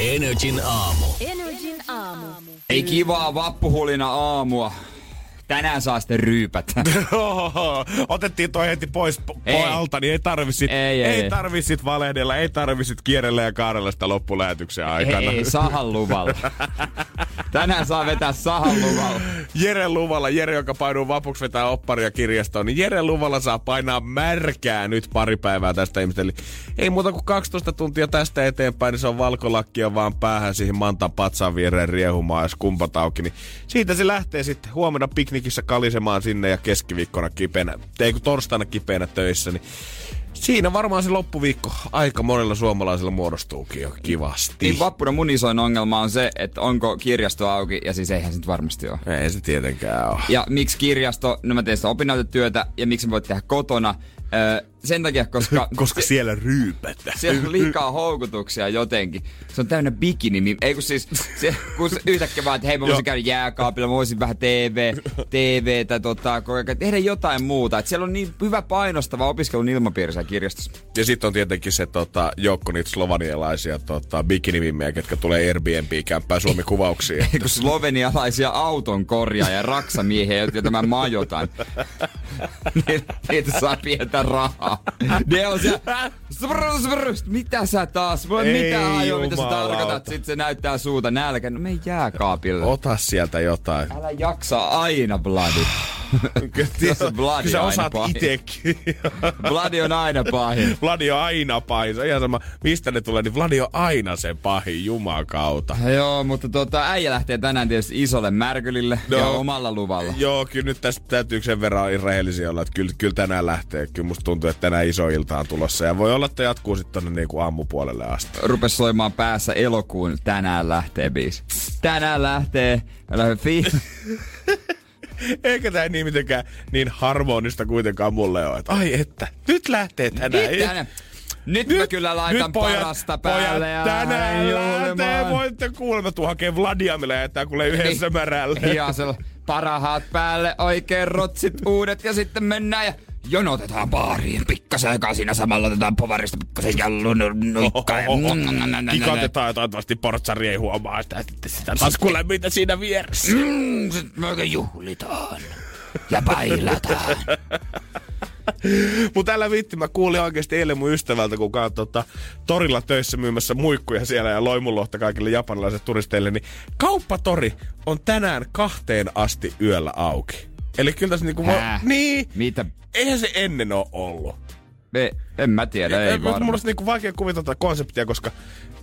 Energin aamu. Energin aamu. Ei kivaa vappuhulina aamua. Tänään saa sitten ryypät. Otettiin toi heti pois po- Ei. alta, niin ei tarvi sit, Ei, ei, ei, ei, ei. tarvi sit valehdella, ei tarvi sit kierrellä ja kaarella sitä loppulähetyksen aikana. Ei, sahan luvalla. Tänään saa vetää sahan luvalla. Jere Luvalla, Jere, joka painuu vapuksi vetää opparia kirjastoon, niin Jere Luvalla saa painaa märkää nyt pari päivää tästä ihmistä. Eli ei muuta kuin 12 tuntia tästä eteenpäin, niin se on valkolakkia vaan päähän siihen mantan patsaan viereen riehumaan ja skumpat auki. Niin siitä se lähtee sitten huomenna piknikissä kalisemaan sinne ja keskiviikkona kipeänä, ei kun torstaina kipeänä töissä, niin Siinä varmaan se loppuviikko aika monella suomalaisella muodostuukin jo kivasti. Niin vappuna mun isoin ongelma on se, että onko kirjasto auki, ja siis eihän se nyt varmasti ole. Ei se tietenkään ole. Ja miksi kirjasto, no mä teen sitä opinnäytetyötä, ja miksi voit tehdä kotona. Öö, sen takia, koska... Koska siellä ryypätään. Siellä on liikaa houkutuksia jotenkin. Se on täynnä bikini, niin ei kun siis, se, kun yhtäkkiä vaan, että hei mä voisin käydä jääkaapilla, mä voisin vähän TV, TVtä, tota, koko ajan, tehdä jotain muuta. Et siellä on niin hyvä painostava opiskelun ilmapiiri siellä kirjastossa. Ja sitten on tietenkin se tota, joukko niitä slovanialaisia tota, bikinimimmejä, ketkä tulee Airbnb-kämppää Suomi-kuvauksiin. Kun slovenialaisia auton korjaa ja raksamiehiä, joita mä majotan. Ni- Niitä saa pientä rahaa. Ne on siellä, sprr, sprr, mitä sä taas? Ei mitään hajua, mitä sä tarkoitat. Sitten se näyttää suuta nälkä. No me jääkaapille. Ota sieltä jotain. Älä jaksa aina, Bloody. Se on Bloody Kyllä sä osaat pahin. itekin. Bloody on aina pahin. Vladi on aina pahin. Se on ihan sama, mistä ne tulee, niin Vladi on aina se pahin, jumakauta. Joo, mutta tota, äijä lähtee tänään tietysti isolle märkylille No. ja omalla luvalla. Joo, kyllä nyt tästä täytyy sen verran rehellisiä olla, että kyllä, kyllä tänään lähtee. Kyllä musta tuntuu, että tänään iso ilta on tulossa. Ja voi olla, että jatkuu sitten tonne niinku aamupuolelle asti. Rupes soimaan päässä elokuun tänään lähtee biisi. Tänään lähtee. Älä fi- Eikä tää niin mitenkään niin harmonista kuitenkaan mulle ole. Että ai että, nyt lähtee tänään. Nyt, tänään. nyt, nyt mä kyllä laitan parasta päälle. pojat, tänään lähtee. Voitte kuulemma tuu hakee Vladia, millä jättää kuule yhdessä Niin. märälle. Ja se parahaat päälle, oikein rotsit uudet ja sitten mennään ja jonotetaan baariin pikkasen aikaa siinä samalla otetaan povarista pikkasen jallun nuikkaa. ja- Kikatetaan ja toivottavasti portsari ei huomaa sitä, sitä taskulämmintä siinä vieressä. Mm, sit me oikein juhlitaan ja bailataan. Mutta älä viitti, mä kuulin oikeasti eilen mun ystävältä, kun kaan tota, torilla töissä myymässä muikkuja siellä ja loimulohta kaikille japanilaisille turisteille, niin kauppatori on tänään kahteen asti yöllä auki. Eli kyllä tässä niinku... Hää? Niin, Mitä? eihän se ennen ole ollut. Me, en mä tiedä, ei Mulla varmaan. on niinku vaikea kuvitella tätä konseptia, koska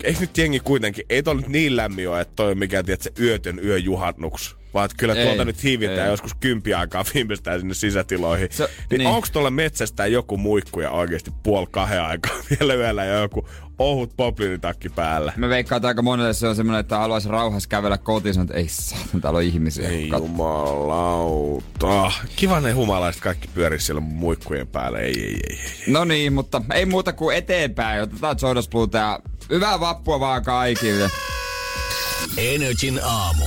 eikö nyt jengi kuitenkin, ei toi nyt niin lämmin ole, että toi on mikään, tiedät, se yötön yöjuhannuks. Vaan että kyllä Ei, tuolta nyt hiivitään ei. joskus kympi aikaa viimeistään sinne sisätiloihin. Se- niin, niin. onko tuolla metsästä joku muikkuja oikeasti puoli kahden aikaa vielä yöllä ja joku ohut poplinitakki päällä? Mä veikkaan, että aika monelle se on semmoinen, että haluaisi rauhassa kävellä kotiin, sanoo, että ei saatan, täällä on ihmisiä. Ei Kat- jumalauta. Kiva ne humalaiset kaikki pyörii siellä muikkujen päällä. Ei, ei, ei, ei. No niin, mutta ei muuta kuin eteenpäin. Otetaan Sodas Bluta ja hyvää vappua vaan kaikille. Energin aamu.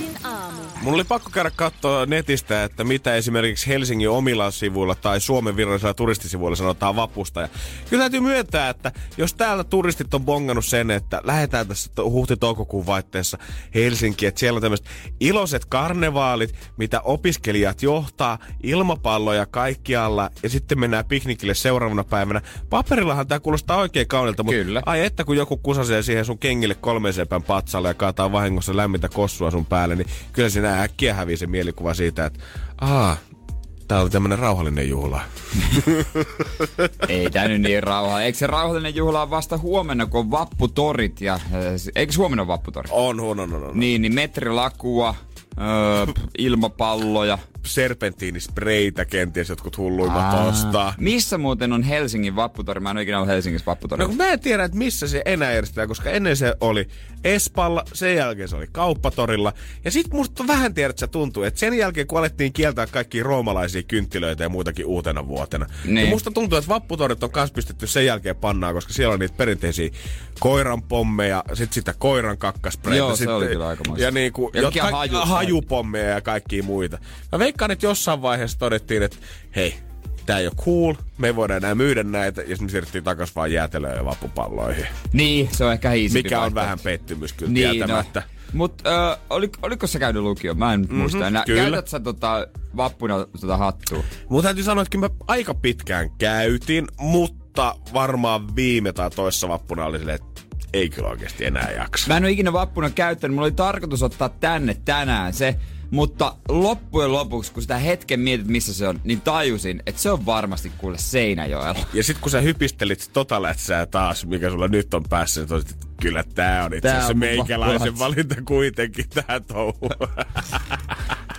Energin aamu. Mun oli pakko käydä katsoa netistä, että mitä esimerkiksi Helsingin omilla sivuilla tai Suomen virallisilla turistisivuilla sanotaan vapusta. Ja kyllä täytyy myöntää, että jos täällä turistit on bongannut sen, että lähdetään tässä to- huhti-toukokuun vaihteessa Helsinkiin, että siellä on tämmöiset iloiset karnevaalit, mitä opiskelijat johtaa, ilmapalloja kaikkialla ja sitten mennään piknikille seuraavana päivänä. Paperillahan tämä kuulostaa oikein kaunilta, mutta Kyllä. ai että kun joku kusasee siihen sun kengille kolmen sepän patsalle ja kaataa vahingossa lämmintä kossua sun päälle, niin kyllä siinä äkkiä hävii se mielikuva siitä, että aa, tää oli tämmönen rauhallinen juhla. Ei tää nyt niin rauha. Eikö se rauhallinen juhla on vasta huomenna, kun on vapputorit ja... Eikö huomenna ole vapputori? On, on, on, on. on. Niin, niin metrilakua, öö, ilmapalloja. Serpentiinispreitä kenties jotkut hulluimmat Aa. ostaa. Missä muuten on Helsingin vapputori? Mä en ole ikinä ollut Helsingissä No vapputorilla. kun mä en tiedä, että missä se enää järjestetään, koska ennen se oli Espalla, sen jälkeen se oli Kauppatorilla. Ja sit musta vähän tiedät, että se tuntuu, että sen jälkeen kun alettiin kieltää kaikki roomalaisia kynttilöitä ja muitakin uutena vuotena. Niin. Niin musta tuntuu, että vapputorit on kans pistetty sen jälkeen pannaan, koska siellä on niitä perinteisiä koiran pommeja, sit sitä koiran kakkaspreitä. Joo, se sit, oli kyllä aikamoista. Ja niinku, Ja jotka, haju- hajupommeja ja kaikkia muita. Mä veikkaan, että jossain vaiheessa todettiin, että hei, tää ei ole cool, me ei voida enää myydä näitä, ja sitten me siirryttiin takas vaan jäätelöön ja vappupalloihin. Niin, se on ehkä hiisimpi Mikä on vähän pettymys kyllä Niin, tietämättä. no. Mut ö, oli, oliko sä käynyt lukio? Mä en mm-hmm, muista enää. Kyllä. Käytät sä tota, vappuna tota hattua? Mutta täytyy sanoa, että kyllä mä aika pitkään käytin, mutta varmaan viime tai toissa vappuna oli silleen, että ei kyllä oikeasti enää jaksa. Mä en ole ikinä vappuna käyttänyt. Mulla oli tarkoitus ottaa tänne tänään se. Mutta loppujen lopuksi, kun sitä hetken mietit, missä se on, niin tajusin, että se on varmasti kuule Seinäjoella. Ja sit kun sä hypistelit tota lätsää taas, mikä sulla nyt on päässä, niin että kyllä tää on itse asiassa meikäläisen valinta kuitenkin tää touhu.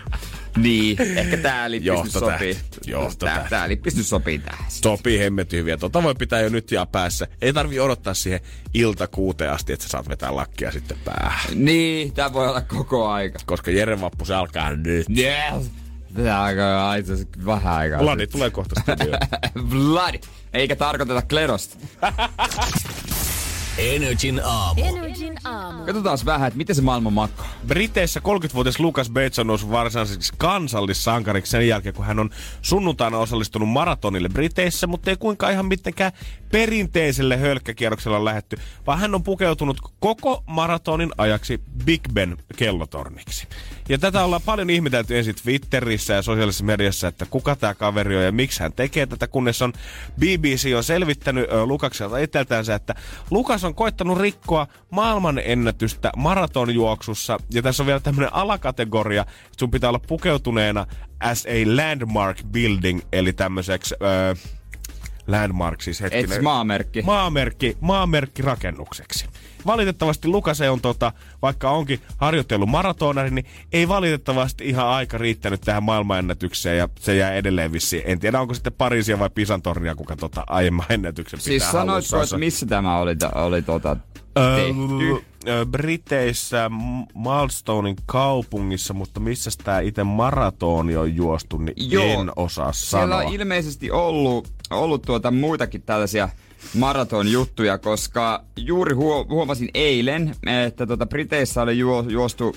Niin, ehkä tää lippi nyt Johtotähti. sopii. Johtotähti. Tää, tää lippi nyt sopii tähän. Sopii hemmetin hyviä. Tota voi pitää jo nyt ja päässä. Ei tarvi odottaa siihen ilta kuuteen asti, että sä saat vetää lakkia sitten päähän. Niin, tää voi olla koko aika. Koska Jeren vappu se alkaa nyt. Yes! Tää alkaa itse asiassa vähän aikaa. Lani tulee kohta studioon. Bloody. Eikä tarkoiteta klerosta. Energin aamu. Energin aamu. Katsotaan vähän, että miten se maailma makaa. Briteissä 30-vuotias Lucas Bates on noussut varsinaiseksi kansallissankariksi sen jälkeen, kun hän on sunnuntaina osallistunut maratonille Briteissä, mutta ei kuinka ihan mitenkään perinteiselle hölkkäkierroksella lähetty, vaan hän on pukeutunut koko maratonin ajaksi Big Ben kellotorniksi. Ja tätä ollaan paljon ihmetelty ensin Twitterissä ja sosiaalisessa mediassa, että kuka tämä kaveri on ja miksi hän tekee tätä, kunnes on BBC on selvittänyt ö, Lukakselta itseltänsä, että Lukas on koittanut rikkoa maailmanennätystä maratonjuoksussa. Ja tässä on vielä tämmöinen alakategoria, että sun pitää olla pukeutuneena as a landmark building, eli tämmöiseksi... Öö, landmark siis Et hetkinen. maamerkki. Maamerkki, maamerkki rakennukseksi. Valitettavasti Lukase on, tota, vaikka onkin harjoitellut maratonari, niin ei valitettavasti ihan aika riittänyt tähän maailmanennätykseen ja se jää edelleen vissiin. En tiedä, onko sitten Pariisia vai Pisan tornia, kuka tota aiemman ennätyksen pitää Siis sanoitko, että missä tämä oli, oli tota, Öö, tehty? ö, Briteissä Milestonein kaupungissa, mutta missä tämä itse maratoni on juostu, niin Joo. en osaa Siellä sanoa. on ilmeisesti ollut, ollut tuota muitakin tällaisia maratonjuttuja, koska juuri huo, huomasin eilen, että tuota Briteissä oli juo, juostu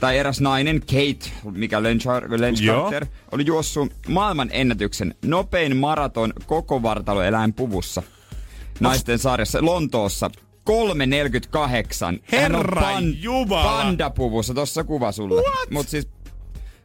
tai eräs nainen, Kate, mikä Lenchar- Lenchcarter, oli juossut maailman ennätyksen nopein maraton koko vartaloeläinpuvussa naisten sarjassa Lontoossa. 3.48. Hän on Herran Jumala! pandapuvussa, tossa kuva sulle. Mut siis,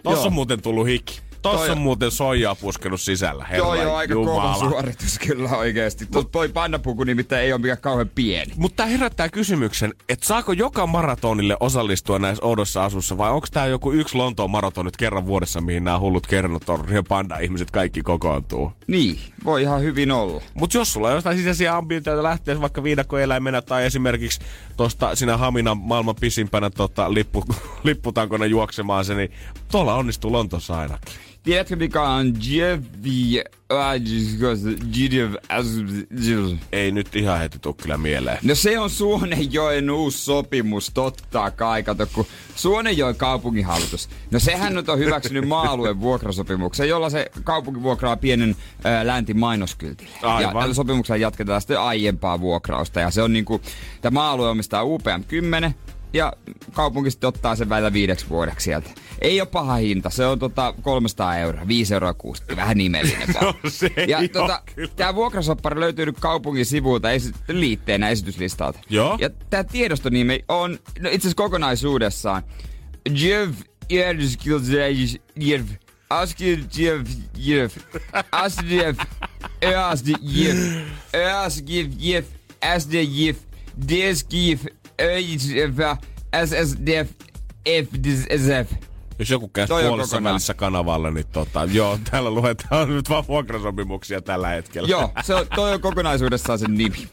Tossa joo. on muuten tullut hiki. Tossa Toi- on muuten soijaa puskenut sisällä. Herra Joo, joo, aika Jumala. kova suoritus kyllä oikeesti. Tuo toi pandapuku nimittäin ei ole mikään kauhean pieni. Mutta tämä herättää kysymyksen, että saako joka maratonille osallistua näissä oudossa asussa vai onko tämä joku yksi Lontoon maraton nyt kerran vuodessa, mihin nämä hullut kernotorni ja panda-ihmiset kaikki kokoontuu? Niin, voi ihan hyvin olla. Mutta jos sulla on jostain sisäisiä ambitioita lähteä vaikka viidakkoeläimenä tai esimerkiksi tuosta sinä Haminan maailman pisimpänä tota, lippu, lipputankona juoksemaan se, niin tuolla onnistuu Lontoossa ainakin. Tiedätkö mikä on Jevi... Ei nyt ihan heti tuu kyllä mieleen. No se on Suonenjoen uusi sopimus, totta kai. Kato, kun Suonenjoen kaupunginhallitus, no sehän nyt on hyväksynyt maa-alueen vuokrasopimuksen, jolla se kaupunki vuokraa pienen ää, läntin mainoskyltille. Ja Aivan. tällä sopimuksella jatketaan sitten aiempaa vuokrausta. Ja se on niinku, tämä maa-alue omistaa UPM 10, ja kaupunki sitten ottaa sen välillä viideksi vuodeksi sieltä. Ei ole paha hinta, se on tota 300 euroa, 5 euroa kuusi, vähän nimellinen. No se ja tota, tämä vuokrasoppari löytyy nyt kaupungin sivuilta esi- liitteenä esityslistalta. Joo. Ja tämä tiedostonimi on no itse asiassa kokonaisuudessaan Jev Jev Askil Jev Jev Asjev Asjev Asjev Jev Asjev Desgiv SSDF FDSF Jos joku käy puolessa välissä kanavalla, niin tota, joo, täällä luetaan nyt vaan vuokrasopimuksia tällä hetkellä. Joo, se on, toi on kokonaisuudessaan sen nimi.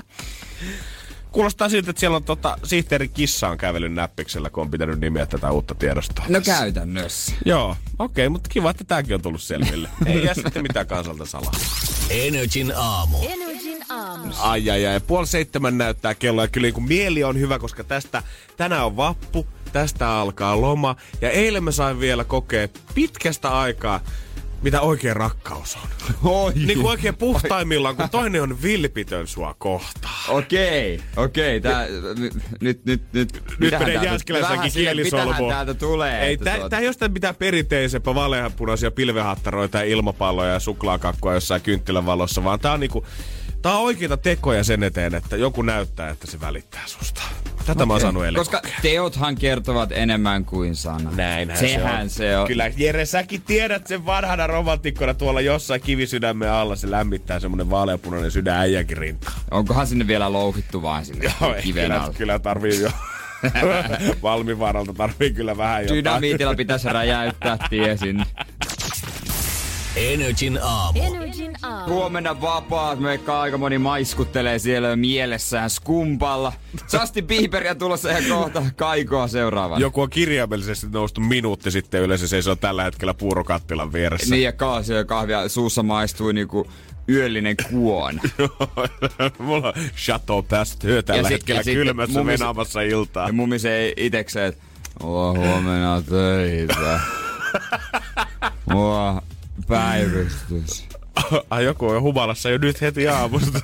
Kuulostaa siltä, että siellä on tota, sihteeri Kissa on kävellyt näppiksellä, kun on pitänyt nimeä tätä uutta tiedostoa. No käytännössä. Joo, okei, mutta kiva, että tämäkin on tullut selville. Ei jää sitten mitään kansalta salaa. Energin aamu. Energin aamu. Ai ai ai, puoli seitsemän näyttää kello ja kyllä niin kuin mieli on hyvä, koska tästä tänään on vappu, tästä alkaa loma ja eilen mä sain vielä kokea pitkästä aikaa, mitä oikein rakkaus on. Oi. Niin kuin oikein puhtaimmillaan, kun toinen on vilpitön sua kohtaan. Okei, okei, tää, nyt, nyt, nyt, nyt. Mitähän menee kielisolmu. Mitähän täältä tulee? Ei, tää, tuota- tää ei jostain mitään perinteisempää vaaleanpunaisia pilvehattaroita ja ilmapalloja ja suklaakakkua jossain kynttilän valossa, vaan tää on niinku, tää on oikeita tekoja sen eteen, että joku näyttää, että se välittää susta. Tätä mä oon saanut eilen Koska kokea. teothan kertovat enemmän kuin sanat. Näinhän Sehän se on. se on. Kyllä Jere, säkin tiedät sen vanhana romantikkona tuolla jossain kivisydämen alla. Se lämmittää semmonen vaaleanpunainen sydän äijänkin rintaan. Onkohan sinne vielä louhittu vaan sinne Joo, ei, kiven kyllä, alle? kyllä tarvii jo. Valmivaaralta tarvii kyllä vähän jotain. Dynamiitilla pitäisi räjäyttää tie sinne. Energin aamu. Energin aamu. Huomenna vapaat, me aika moni maiskuttelee siellä jo mielessään skumpalla. Justin Bieberia tulossa ihan kohta kaikoa seuraavana. Joku on kirjaimellisesti noustu minuutti sitten yleensä seisoo tällä hetkellä puurokattilan vieressä. Niin ja kaasia ja kahvia suussa maistuu niinku yöllinen kuon. Mulla on Chateau Pasteur tällä Ja sit- hetkellä ja kylmässä mummi- venaamassa iltaa. Ja mummi se itekseen, että mulla huomenna töitä. Mulla päivystys. Ai joku on humalassa jo nyt heti aamusta.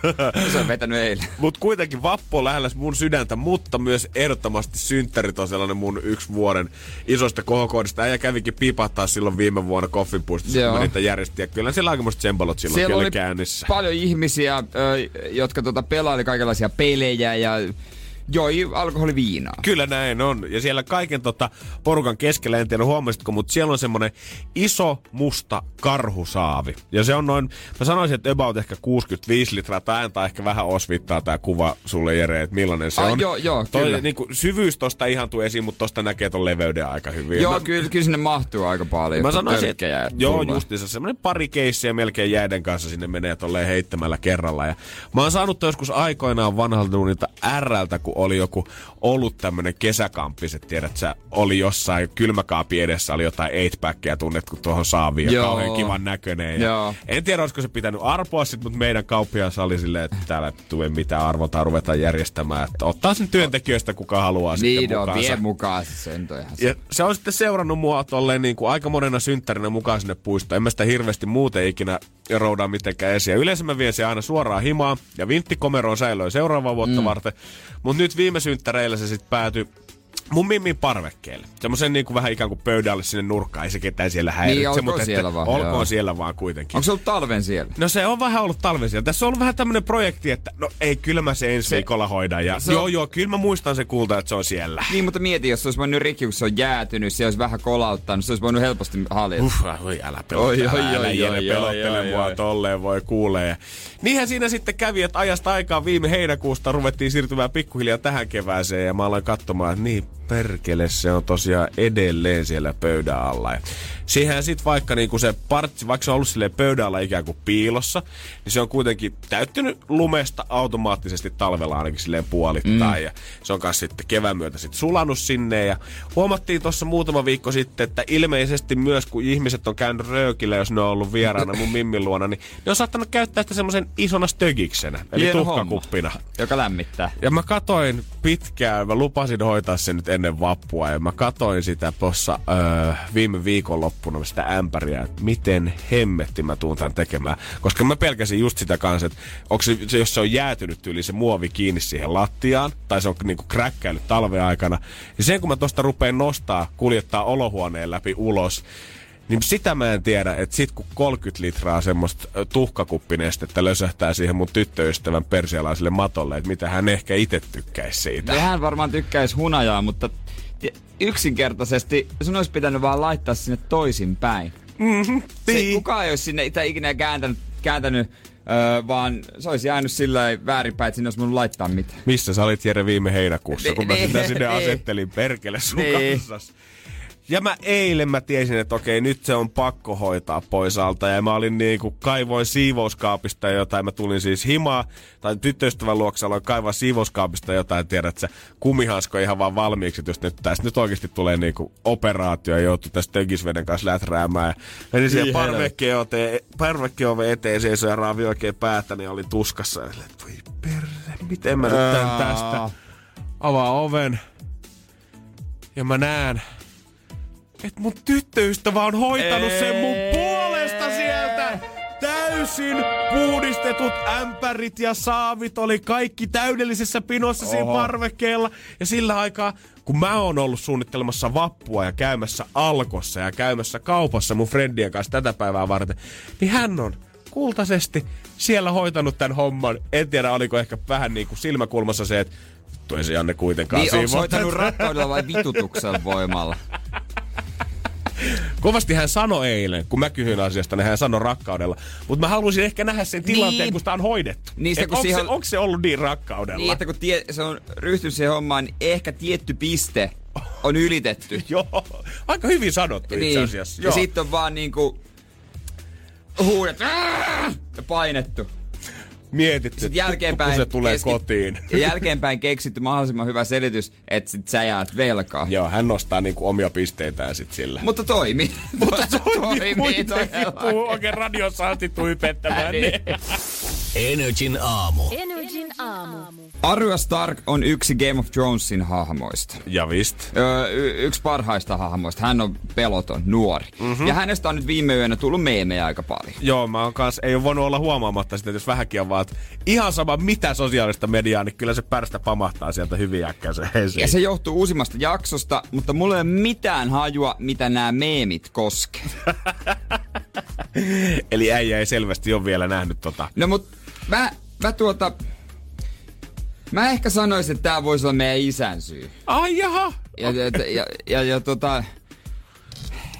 Se on vetänyt eilen. Mut kuitenkin vappu on lähellä mun sydäntä, mutta myös ehdottomasti synttärit on sellainen mun yksi vuoden isoista kohokohdista. Äijä kävikin pipahtaa silloin viime vuonna Koffinpuistossa, kun niitä järjestin. Ja kyllä siellä aikamoiset sembalot silloin Siellä oli käynnissä. paljon ihmisiä, jotka tota pelaili kaikenlaisia pelejä ja joi alkoholiviinaa. Kyllä näin on. Ja siellä kaiken tota porukan keskellä, en tiedä huomasitko, mutta siellä on semmonen iso musta karhusaavi. Ja se on noin, mä sanoisin, että about ehkä 65 litraa. Tää antaa ehkä vähän osvittaa tää kuva sulle Jere, että millainen se Ai, on. joo, joo, Toi, kyllä. Niinku, syvyys tosta ihan tuu esiin, mutta tosta näkee ton leveyden aika hyvin. Joo, mä, kyllä, kyllä sinne mahtuu aika paljon. Mä sanoisin, että joo, tulee. justiinsa semmoinen pari keissiä melkein jäiden kanssa sinne menee tolleen heittämällä kerralla. Ja mä oon saanut joskus aikoinaan vanhalta duunilta Rltä, kun oli joku ollut tämmönen kesäkamppis, että tiedät sä, oli jossain kylmäkaapi edessä, oli jotain 8 tunnet, kun tuohon saaviin ja kauhean kivan näköinen. Ja Joo. En tiedä, olisiko se pitänyt arpoa sit, mutta meidän kauppias oli silleen, että täällä ei tule mitään arvontaa ruveta järjestämään. Että ottaa sen työntekijöistä, kuka haluaa Niin, sitten mukaansa. vie mukaan se sen Ja se on sitten seurannut mua tolleen niin kuin aika monena synttärinä mukaan sinne puistoon. En mä sitä hirveästi muuten ikinä roudaa mitenkään esiin. Yleensä mä vien se aina suoraan himaan ja vinttikomeroon säilöi seuraavaa vuotta mm. varten. Mutta nyt viime synttäreillä se sitten päätyi mun mimmin parvekkeelle. Semmoisen niin kuin vähän ikään kuin pöydälle sinne nurkkaan. Ei se ketään siellä häiritse. olkoon mutta että siellä vaan, Olkoon joo. siellä vaan kuitenkin. Onko se ollut talven siellä? No se on vähän ollut talven siellä. Tässä on ollut vähän tämmönen projekti, että no ei, kyllä mä se ensi Se- viikolla hoidan. Ja se on- joo, joo, kyllä mä muistan se kulta, että se on siellä. Niin, mutta mieti, jos se olisi mennyt rikki, kun se on jäätynyt, se olisi vähän kolauttanut, se olisi voinut helposti haljeta. Uff, oi älä pelottele, Oi, oi, älä oi, Jere oi, pelottele oi, mua oi. tolleen voi kuulee. Niinhän siinä sitten kävi, että ajasta aikaa viime heinäkuusta ruvettiin siirtymään pikkuhiljaa tähän kevääseen ja mä aloin katsomaan, että niin perkele se on tosiaan edelleen siellä pöydän alla. Ja siihen sitten vaikka niinku se partsi, vaikka se on ollut pöydän alla ikään kuin piilossa, niin se on kuitenkin täyttynyt lumesta automaattisesti talvella ainakin silleen puolittain. Mm. Ja se on kanssa sitten kevään myötä sitten sulanut sinne. Ja huomattiin tuossa muutama viikko sitten, että ilmeisesti myös kun ihmiset on käynyt röökillä, jos ne on ollut vieraana mun mimmin luona, niin ne on saattanut käyttää sitä semmoisen isona stögiksenä, eli Hieno tuhkakuppina. homma, Joka lämmittää. Ja mä katoin pitkään, mä lupasin hoitaa sen nyt ennen vappua, ja mä katoin sitä tuossa öö, viime viikonloppuna sitä ämpäriä, että miten hemmetti mä tuun tämän tekemään. Koska mä pelkäsin just sitä kanssa, että onko se, jos se on jäätynyt yli se muovi kiinni siihen lattiaan, tai se on niinku kräkkäillyt talven aikana, niin sen kun mä tosta rupeen nostaa, kuljettaa olohuoneen läpi ulos, niin sitä mä en tiedä, että sit kun 30 litraa semmoista tuhkakuppinestettä lösähtää siihen mun tyttöystävän persialaiselle matolle, että mitä hän ehkä itse tykkäisi siitä. Hän varmaan tykkäisi hunajaa, mutta ti- yksinkertaisesti sun olisi pitänyt vaan laittaa sinne toisinpäin. Mm-hmm. Se, kukaan ei olisi sinne itä ikinä kääntänyt, kääntänyt öö, vaan se olisi jäänyt sillä väärinpäin, että sinne olisi voinut laittaa mitään. Missä sä olit Jere viime heinäkuussa, Niin, kun mä niin, sitä sinne niin. asettelin perkele sun Niin. kanssas. Ja mä eilen mä tiesin, että okei, nyt se on pakko hoitaa pois alta. Ja mä olin niinku, kaivoin siivouskaapista jotain. Mä tulin siis himaa, tai tyttöystävän luokse aloin kaivaa siivouskaapista jotain. Tiedät, että se kumihansko ihan vaan valmiiksi, että jos nyt tästä nyt oikeasti tulee niinku operaatio ja joutuu tästä tökisveden kanssa läträämään. Ja menin siihen parvekkeoven parvekkeove eteen, seisoi ja raavi oikein päätä, niin oli tuskassa. Ja voi perse, miten mä nyt tän tästä? Avaa oven. Ja mä näen, että mun tyttöystävä on hoitanut sen mun puolesta sieltä. Täysin puhdistetut ämpärit ja saavit oli kaikki täydellisessä pinossa Oho. siinä parvekkeella. Ja sillä aikaa, kun mä oon ollut suunnittelemassa vappua ja käymässä alkossa ja käymässä kaupassa mun friendien kanssa tätä päivää varten, niin hän on kultaisesti siellä hoitanut tämän homman. En tiedä, oliko ehkä vähän niin kuin silmäkulmassa se, että vittu ei se Janne kuitenkaan Niin, onko siivoo hoitanut rakkaudella vai vitutuksen voimalla? Kovasti hän sanoi eilen, kun mä kysyin asiasta, niin hän sanoi rakkaudella. Mutta mä haluaisin ehkä nähdä sen tilanteen, Niin. kun sitä on hoidettu. Niin kun onko, siihen se, onko se ollut niin rakkaudella? Niin, että kun tie, se on ryhtynyt siihen hommaan, niin ehkä tietty piste on ylitetty. Joo, aika hyvin sanottu itse niin. asiassa. Ja Joo. sitten on vaan niinku huudet ja painettu. Mietitty, Sitten jälkeenpäin, kun se tulee keski- kotiin. Ja jälkeenpäin keksitty mahdollisimman hyvä selitys, että sit sä jäät velkaa. Joo, hän nostaa niinku omia pisteitään sit sillä. Mutta toimi. Mutta toimii kuitenkin, todellakin. puhuu oikein radiossa asti tuipettämään. niin. Energin aamu. Energin aamu. Arya Stark on yksi Game of Thronesin hahmoista. Ja vist. Öö, y- yksi parhaista hahmoista. Hän on peloton, nuori. Mhm. Mm-hmm. Ja hänestä on nyt viime yönä tullut meemejä aika paljon. Joo, mä oon kans, ei ole voinut olla huomaamatta sitä, että jos vähänkin on vaan, että ihan sama mitä sosiaalista mediaa, niin kyllä se pärstä pamahtaa sieltä hyvin äkkäisen esiin. Ja se johtuu uusimmasta jaksosta, mutta mulla ei ole mitään hajua, mitä nämä meemit koskee. Eli äijä ei selvästi ole vielä nähnyt tota. No mut mä, mä tuota... Mä ehkä sanoisin, että tää voisi olla meidän isän syy. Ai jaha! Ja, ja, ja, ja, ja tota...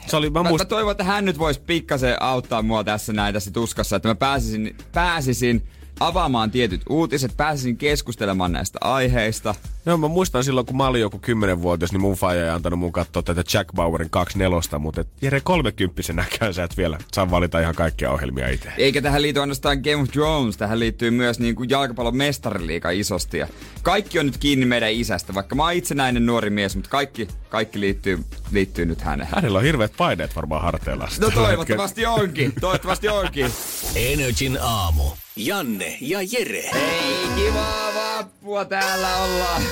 Se oli, mä Mä, mä toivon, että hän nyt voisi pikkasen auttaa mua tässä näin tässä tuskassa, että mä pääsisin, pääsisin avaamaan tietyt uutiset, pääsisin keskustelemaan näistä aiheista. Joo, mä muistan silloin, kun mä olin joku 10-vuotias, niin mun faija ei antanut mun katsoa tätä Jack Bauerin 24, mutta et Jere 30 näkään sä et vielä saa valita ihan kaikkia ohjelmia itse. Eikä tähän liity ainoastaan Game of Thrones, tähän liittyy myös niin kuin jalkapallon mestariliiga isosti. Ja kaikki on nyt kiinni meidän isästä, vaikka mä oon itsenäinen nuori mies, mutta kaikki, kaikki liittyy, liittyy nyt häneen. Hänellä on hirveät paineet varmaan harteilla. No toivottavasti onkin, toivottavasti onkin. Energin aamu. Janne ja Jere. Ei kivaa vappua täällä ollaan.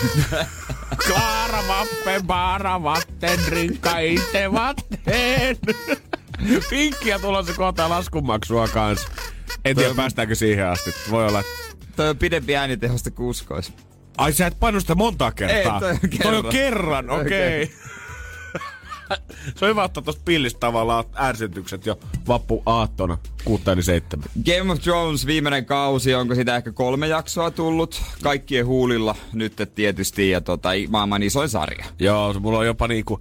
Klara vappen, baara vatten, rinkka itse vatten. Pinkkiä tulossa kohta laskunmaksua kanssa. En tiedä, päästäänkö siihen asti. Voi olla, Toi on pidempi äänitehosta kuin uskois. Ai sä et painu sitä monta kertaa? Ei, toi on Toi on kerran. kerran, okei. Okay. Se on hyvä ottaa tosta pillistä tavallaan ärsytykset jo vappu aattona, kuutta eli seitsemän. Game of Thrones viimeinen kausi, onko sitä ehkä kolme jaksoa tullut? Kaikkien huulilla nyt tietysti ja tota, maailman isoin sarja. Joo, se mulla on jopa niinku,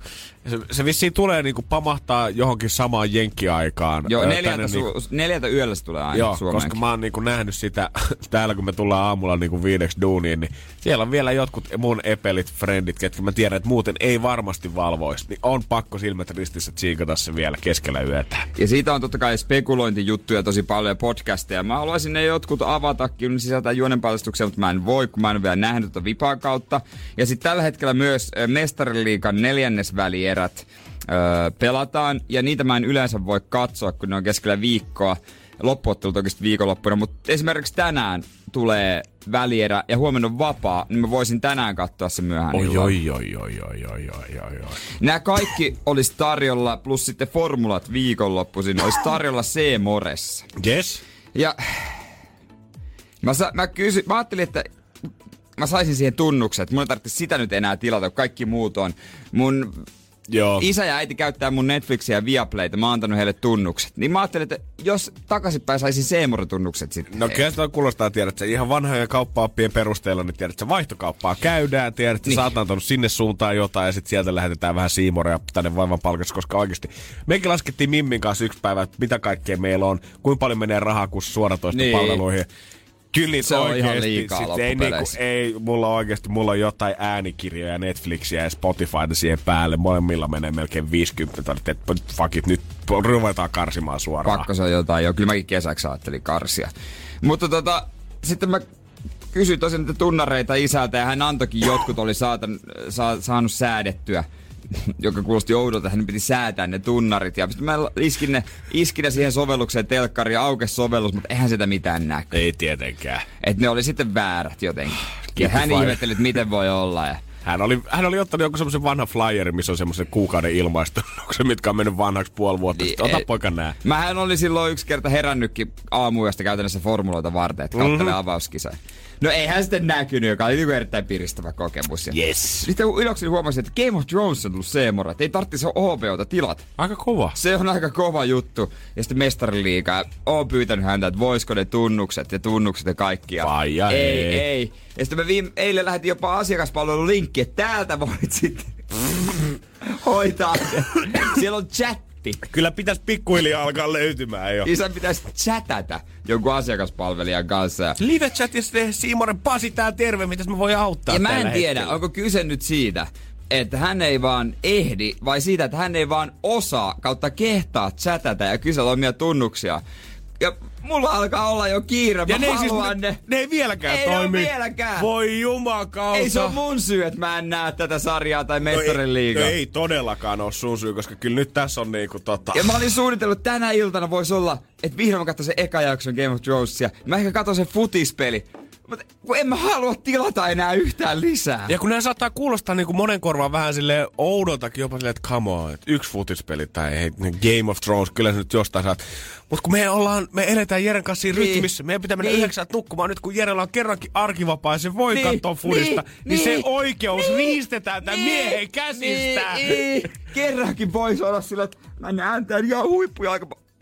se, se vissiin tulee niinku pamahtaa johonkin samaan jenkkiaikaan. Joo, neljältä, tänne niinku- su- neljältä yöllä se tulee aina Joo, Suomeenkin. koska mä oon niinku nähnyt sitä täällä, kun me tullaan aamulla niinku viideksi duuniin, niin siellä on vielä jotkut mun epelit, friendit, ketkä mä tiedän, että muuten ei varmasti valvoisi. Niin on pakko silmät ristissä tsiikata se vielä keskellä yötä. Ja siitä on totta kai spekulointijuttuja tosi paljon ja podcasteja. Mä haluaisin ne jotkut avatakin, sisältää juonenpaljastuksia, mutta mä en voi, kun mä en vielä nähnyt tuota vipaa kautta. Ja sitten tällä hetkellä myös Mestariliikan neljännesvälierät öö, pelataan, ja niitä mä en yleensä voi katsoa, kun ne on keskellä viikkoa. Loppuottelut oikeasti viikonloppuna, mutta esimerkiksi tänään tulee välierä ja huomenna on vapaa, niin mä voisin tänään katsoa sen myöhään. Oi, illalla. oi, oi, oi, oi, oi, oi, oi, oi. Nämä kaikki olisi tarjolla, plus sitten formulat viikonloppuisin, olisi tarjolla C-Moressa. Yes. Ja mä, sa, mä, kysy, mä ajattelin, että mä saisin siihen tunnukset. Mun ei tarvitse sitä nyt enää tilata, kun kaikki muut on. Mun Joo. isä ja äiti käyttää mun Netflixiä ja Viaplayta, mä oon antanut heille tunnukset. Niin mä ajattelin, että jos takaisinpäin saisin C-More-tunnukset sitten. No kyllä sitä kuulostaa, tiedät, että ihan vanhojen kauppaappien perusteella, niin tiedät, että vaihtokauppaa käydään, tiedät, Niin. sä oot antanut sinne suuntaan jotain ja sitten sieltä lähetetään vähän siimoreja tänne vaivan palkassa, koska oikeasti mekin laskettiin Mimmin kanssa yksi päivä, että mitä kaikkea meillä on, kuinka paljon menee rahaa kun suoratoista Niin. palveluihin. Kyllä niitä Se on ihan oikeesti. liikaa sit ei, niinku, ei, mulla oikeasti, mulla on jotain äänikirjoja, Netflixiä ja Spotifyta siihen päälle. Molemmilla menee melkein 50. Että fuck it, nyt ruvetaan karsimaan suoraan. Pakko se on jotain, joo. Kyllä mäkin kesäksi ajattelin karsia. Mutta tota, sitten mä kysyin tosiaan niitä tunnareita isältä ja hän antoikin jotkut oli saatan, sa, saanut säädettyä joka kuulosti oudolta, hän piti säätää ne tunnarit. Ja sitten mä iskin ne, iskin ne siihen sovellukseen telkkari ja aukesi sovellus, mutta eihän sitä mitään näky. Ei tietenkään. Että ne oli sitten väärät jotenkin. Ja hän ihmetteli, että miten voi olla. Ja Hän oli, hän oli ottanut joku semmoisen vanhan flyeri, missä on semmoisen kuukauden ilmaistuksen, mitkä on mennyt vanhaksi puoli vuotta Niin. Ota poika nää. Mähän oli silloin yksi kerta herännytkin aamuyöstä käytännössä formuloita varten, että kattelee mm-hmm. avauskisa. No eihän sitten näkynyt, joka oli niinku erittäin piristävä kokemus. Ja Yes. Sitten ilokseni huomasin, että Game of Thrones on tullut Seemora, että ei tarvitsisi HBOta tilata. Aika kova. Se on aika kova juttu. Ja sitten mestariliiga. Oon pyytänyt häntä, että voisiko ne tunnukset ja tunnukset ja kaikkia. Faija, ei, ei. ei. Ja sitten me viime, eilen lähetin jopa asiakaspalvelun linkki, että täältä voit sitten hoitaa. Siellä on chatti. Kyllä pitäisi pikkuhiljaa alkaa löytymään jo. Isän pitäisi chatata jonkun asiakaspalvelijan kanssa. Ja, Live chatissa te Siimonen Pasi tää terve, mitäs mä voin auttaa ja mä en tiedä, hetkellä? onko kyse nyt siitä, että hän ei vaan ehdi, vai siitä, että hän ei vaan osaa kautta kehtaa chatata ja kysellä omia tunnuksia. Ja mulla alkaa olla jo kiire, mä Ja ne, ei siis, ne, ne. ne ei vieläkään Ei ne toimi. oo vieläkään. Voi jumakauta. Ei se ole mun syy, että mä en näe tätä sarjaa tai No ei, Mestarin liigaa. no ei todellakaan ole sun syy, koska kyllä nyt tässä on niinku tota... Ja mä olin suunnitellut, että tänä iltana voisi olla, että vihdoin mä sen eka jakson Game of Thronesia. Mä ehkä katson sen futispeli. Mutta kun en mä halua tilata enää yhtään lisää. Ja kun nämä saattaa kuulostaa niinku monen korvaan vähän sille oudoltakin, jopa silleen, että come on, että yksi futispeli tai hei, Game of Thrones, kyllä se nyt jostain saat. Mutta kun me ollaan, me eletään Jeren kanssa siinä Niin. rytmissä, meidän pitää mennä Niin. yhdeksältä nukkumaan nyt, kun Jerellä on kerrankin arkivapaa ja se voi Niin, katsoa fudista, niin, niin, se niin, oikeus niin, riistetään tämän miehen käsistä. Niin, niin. Kerrankin voisi olla sillä, että mä näen tän ihan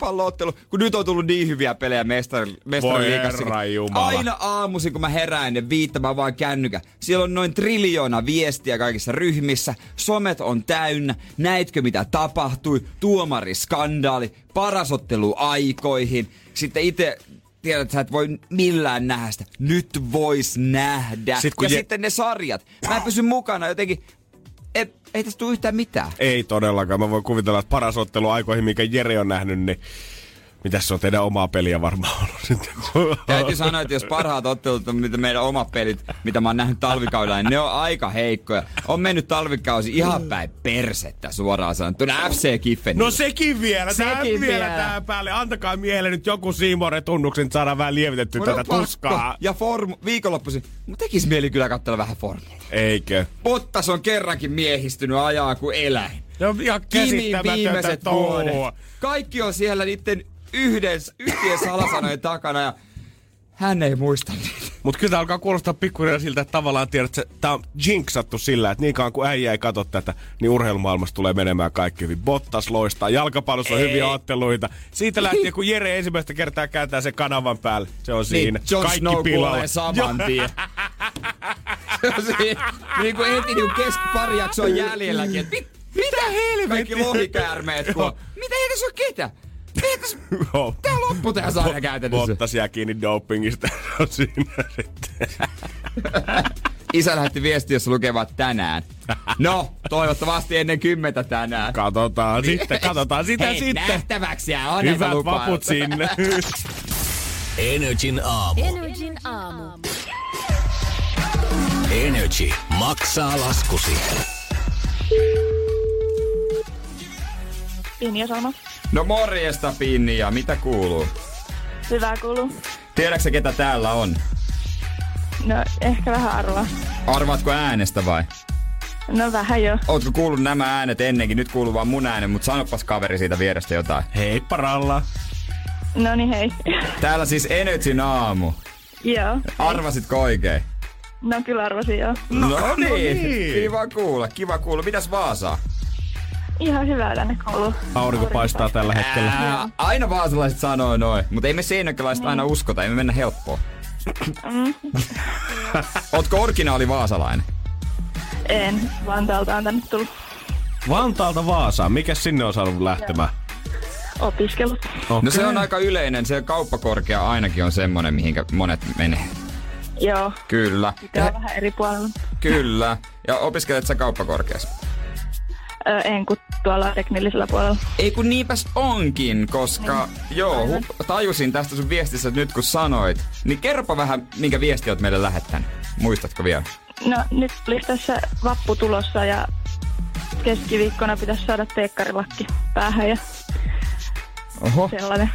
huippujalkapalloottelu, kun nyt on tullut niin hyviä pelejä mestari, mestariliigassa. Herran Jumala. Aina aamuisin, kun mä herään ennen viittä, mä vaan kännykä. Siellä on noin triljoona viestiä kaikissa ryhmissä. Somet on täynnä. Näitkö mitä tapahtui? Tuomariskandaali. Parasottelu aikoihin. Sitten itse tiedät, että sä et voi millään nähdä sitä. Nyt vois nähdä. Sit kun ja je- sitten ne sarjat. Mä en pysy mukana jotenkin. Ei, ei tästä tule yhtään mitään. Ei todellakaan. Mä voin kuvitella, että paras ottelu aikoihin, mikä Jere on nähnyt, niin mitäs se on teidän omaa peliä varmaan ollut sitten. Täytyy sanoa, että jos parhaat ottelut on mitä meidän omat pelit, mitä mä oon nähnyt talvikaudella, niin ne on aika heikkoja. On mennyt talvikausi ihan päin persettä suoraan sanottuna. FC Kiffen. No sekin vielä, Sekin vielä, vielä. tähän päälle. Antakaa miehelle nyt joku Siimoren tunnuksen, että saadaan vähän Mun on tätä pakko. tuskaa. Ja formu, viikonloppuisin, mutta tekis mieli kyllä katsella vähän formula. Eikö? Bottas on kerrankin miehistynyt ajaa kuin eläin. On ihan käsittämätöntä viimeiset vuodet. touhua. Kaikki on siellä niiden yhden, yhtiön salasanojen takana ja hän ei muista niitä. Mut kyllä alkaa kuulostaa pikkuhiljaa siltä, että tavallaan tiedät, että tää on jinxattu sillä, että niin kauan kuin äijä ei katso tätä, niin urheilumaailmassa tulee menemään kaikki hyvin. Bottas loistaa, jalkapallossa on Ei. hyviä otteluita. Siitä lähtien, kun Jere ensimmäistä kertaa kääntää sen kanavan päälle, se on siinä. Niin, Jon kaikki Snow pilalla. saman tien. Se on siinä, niin kuin heti niin kes pari jaksoa jäljelläkin. että Mit, mitä helvettiä? Kaikki lohikäärmeet. Mitä ei tässä ole ketä? Ei tässä... Joo. Tää loppu tää sarja käytännössä. Bottas jää kiinni dopingista. On siinä sitten. Isä lähetti viesti, jossa lukevat tänään. No, toivottavasti ennen kymmentä tänään. Katsotaan sitten, katsotaan sitä Hei, sitten. nähtäväksi jää on näitä Hyvät vaput sinne. Energin aamu. Energin aamu. Energy maksaa laskusi. Pinja Salma. No morjesta Pinnia, mitä kuuluu? Hyvää kuuluu. Tiedätkö ketä täällä on? No, ehkä vähän arvaa. Arvaatko äänestä vai? No vähän jo. Ootko kuullut nämä äänet ennenkin? Nyt kuuluu vaan mun äänen, mutta sanopas kaveri siitä vierestä jotain. Hei paralla. No niin, hei. Täällä siis Energyn aamu. joo. Arvasitko oikein? No kyllä arvasin joo. No, no niin. niin. Kiva kuulla, kiva kuulla. Mitäs Vaasa? Ihan hyvää tänne kuuluu. Aurinko paistaa tällä hetkellä. Ää, aina vaasalaiset sanoo noin, mutta ei me seinäkälaiset aina uskota, ei me mennä helppoa. Ootko originaali vaasalainen? En. Vantaalta on tänne tullut. Vantaalta Vaasaan. Mikä sinne on saanut lähtemään? Opiskelut. No se on aika yleinen, se kauppakorkea ainakin on semmonen, mihinkä monet menee. Joo, Kyllä. pitää vähän eri puolella. Kyllä. Ja opiskelet sä kauppakorkeassa? Ö, en kun tuolla teknillisellä puolella. Ei kun niinpäs onkin, koska joo, hu- tajusin tästä sun viestissä nyt kun sanoit. Niin kerropa vähän, minkä viesti oot meille lähettänyt. Muistatko vielä? No nyt olisi tässä vappu tulossa ja keskiviikkona pitäisi saada teekkarilakki päähän ja Oho. sellainen.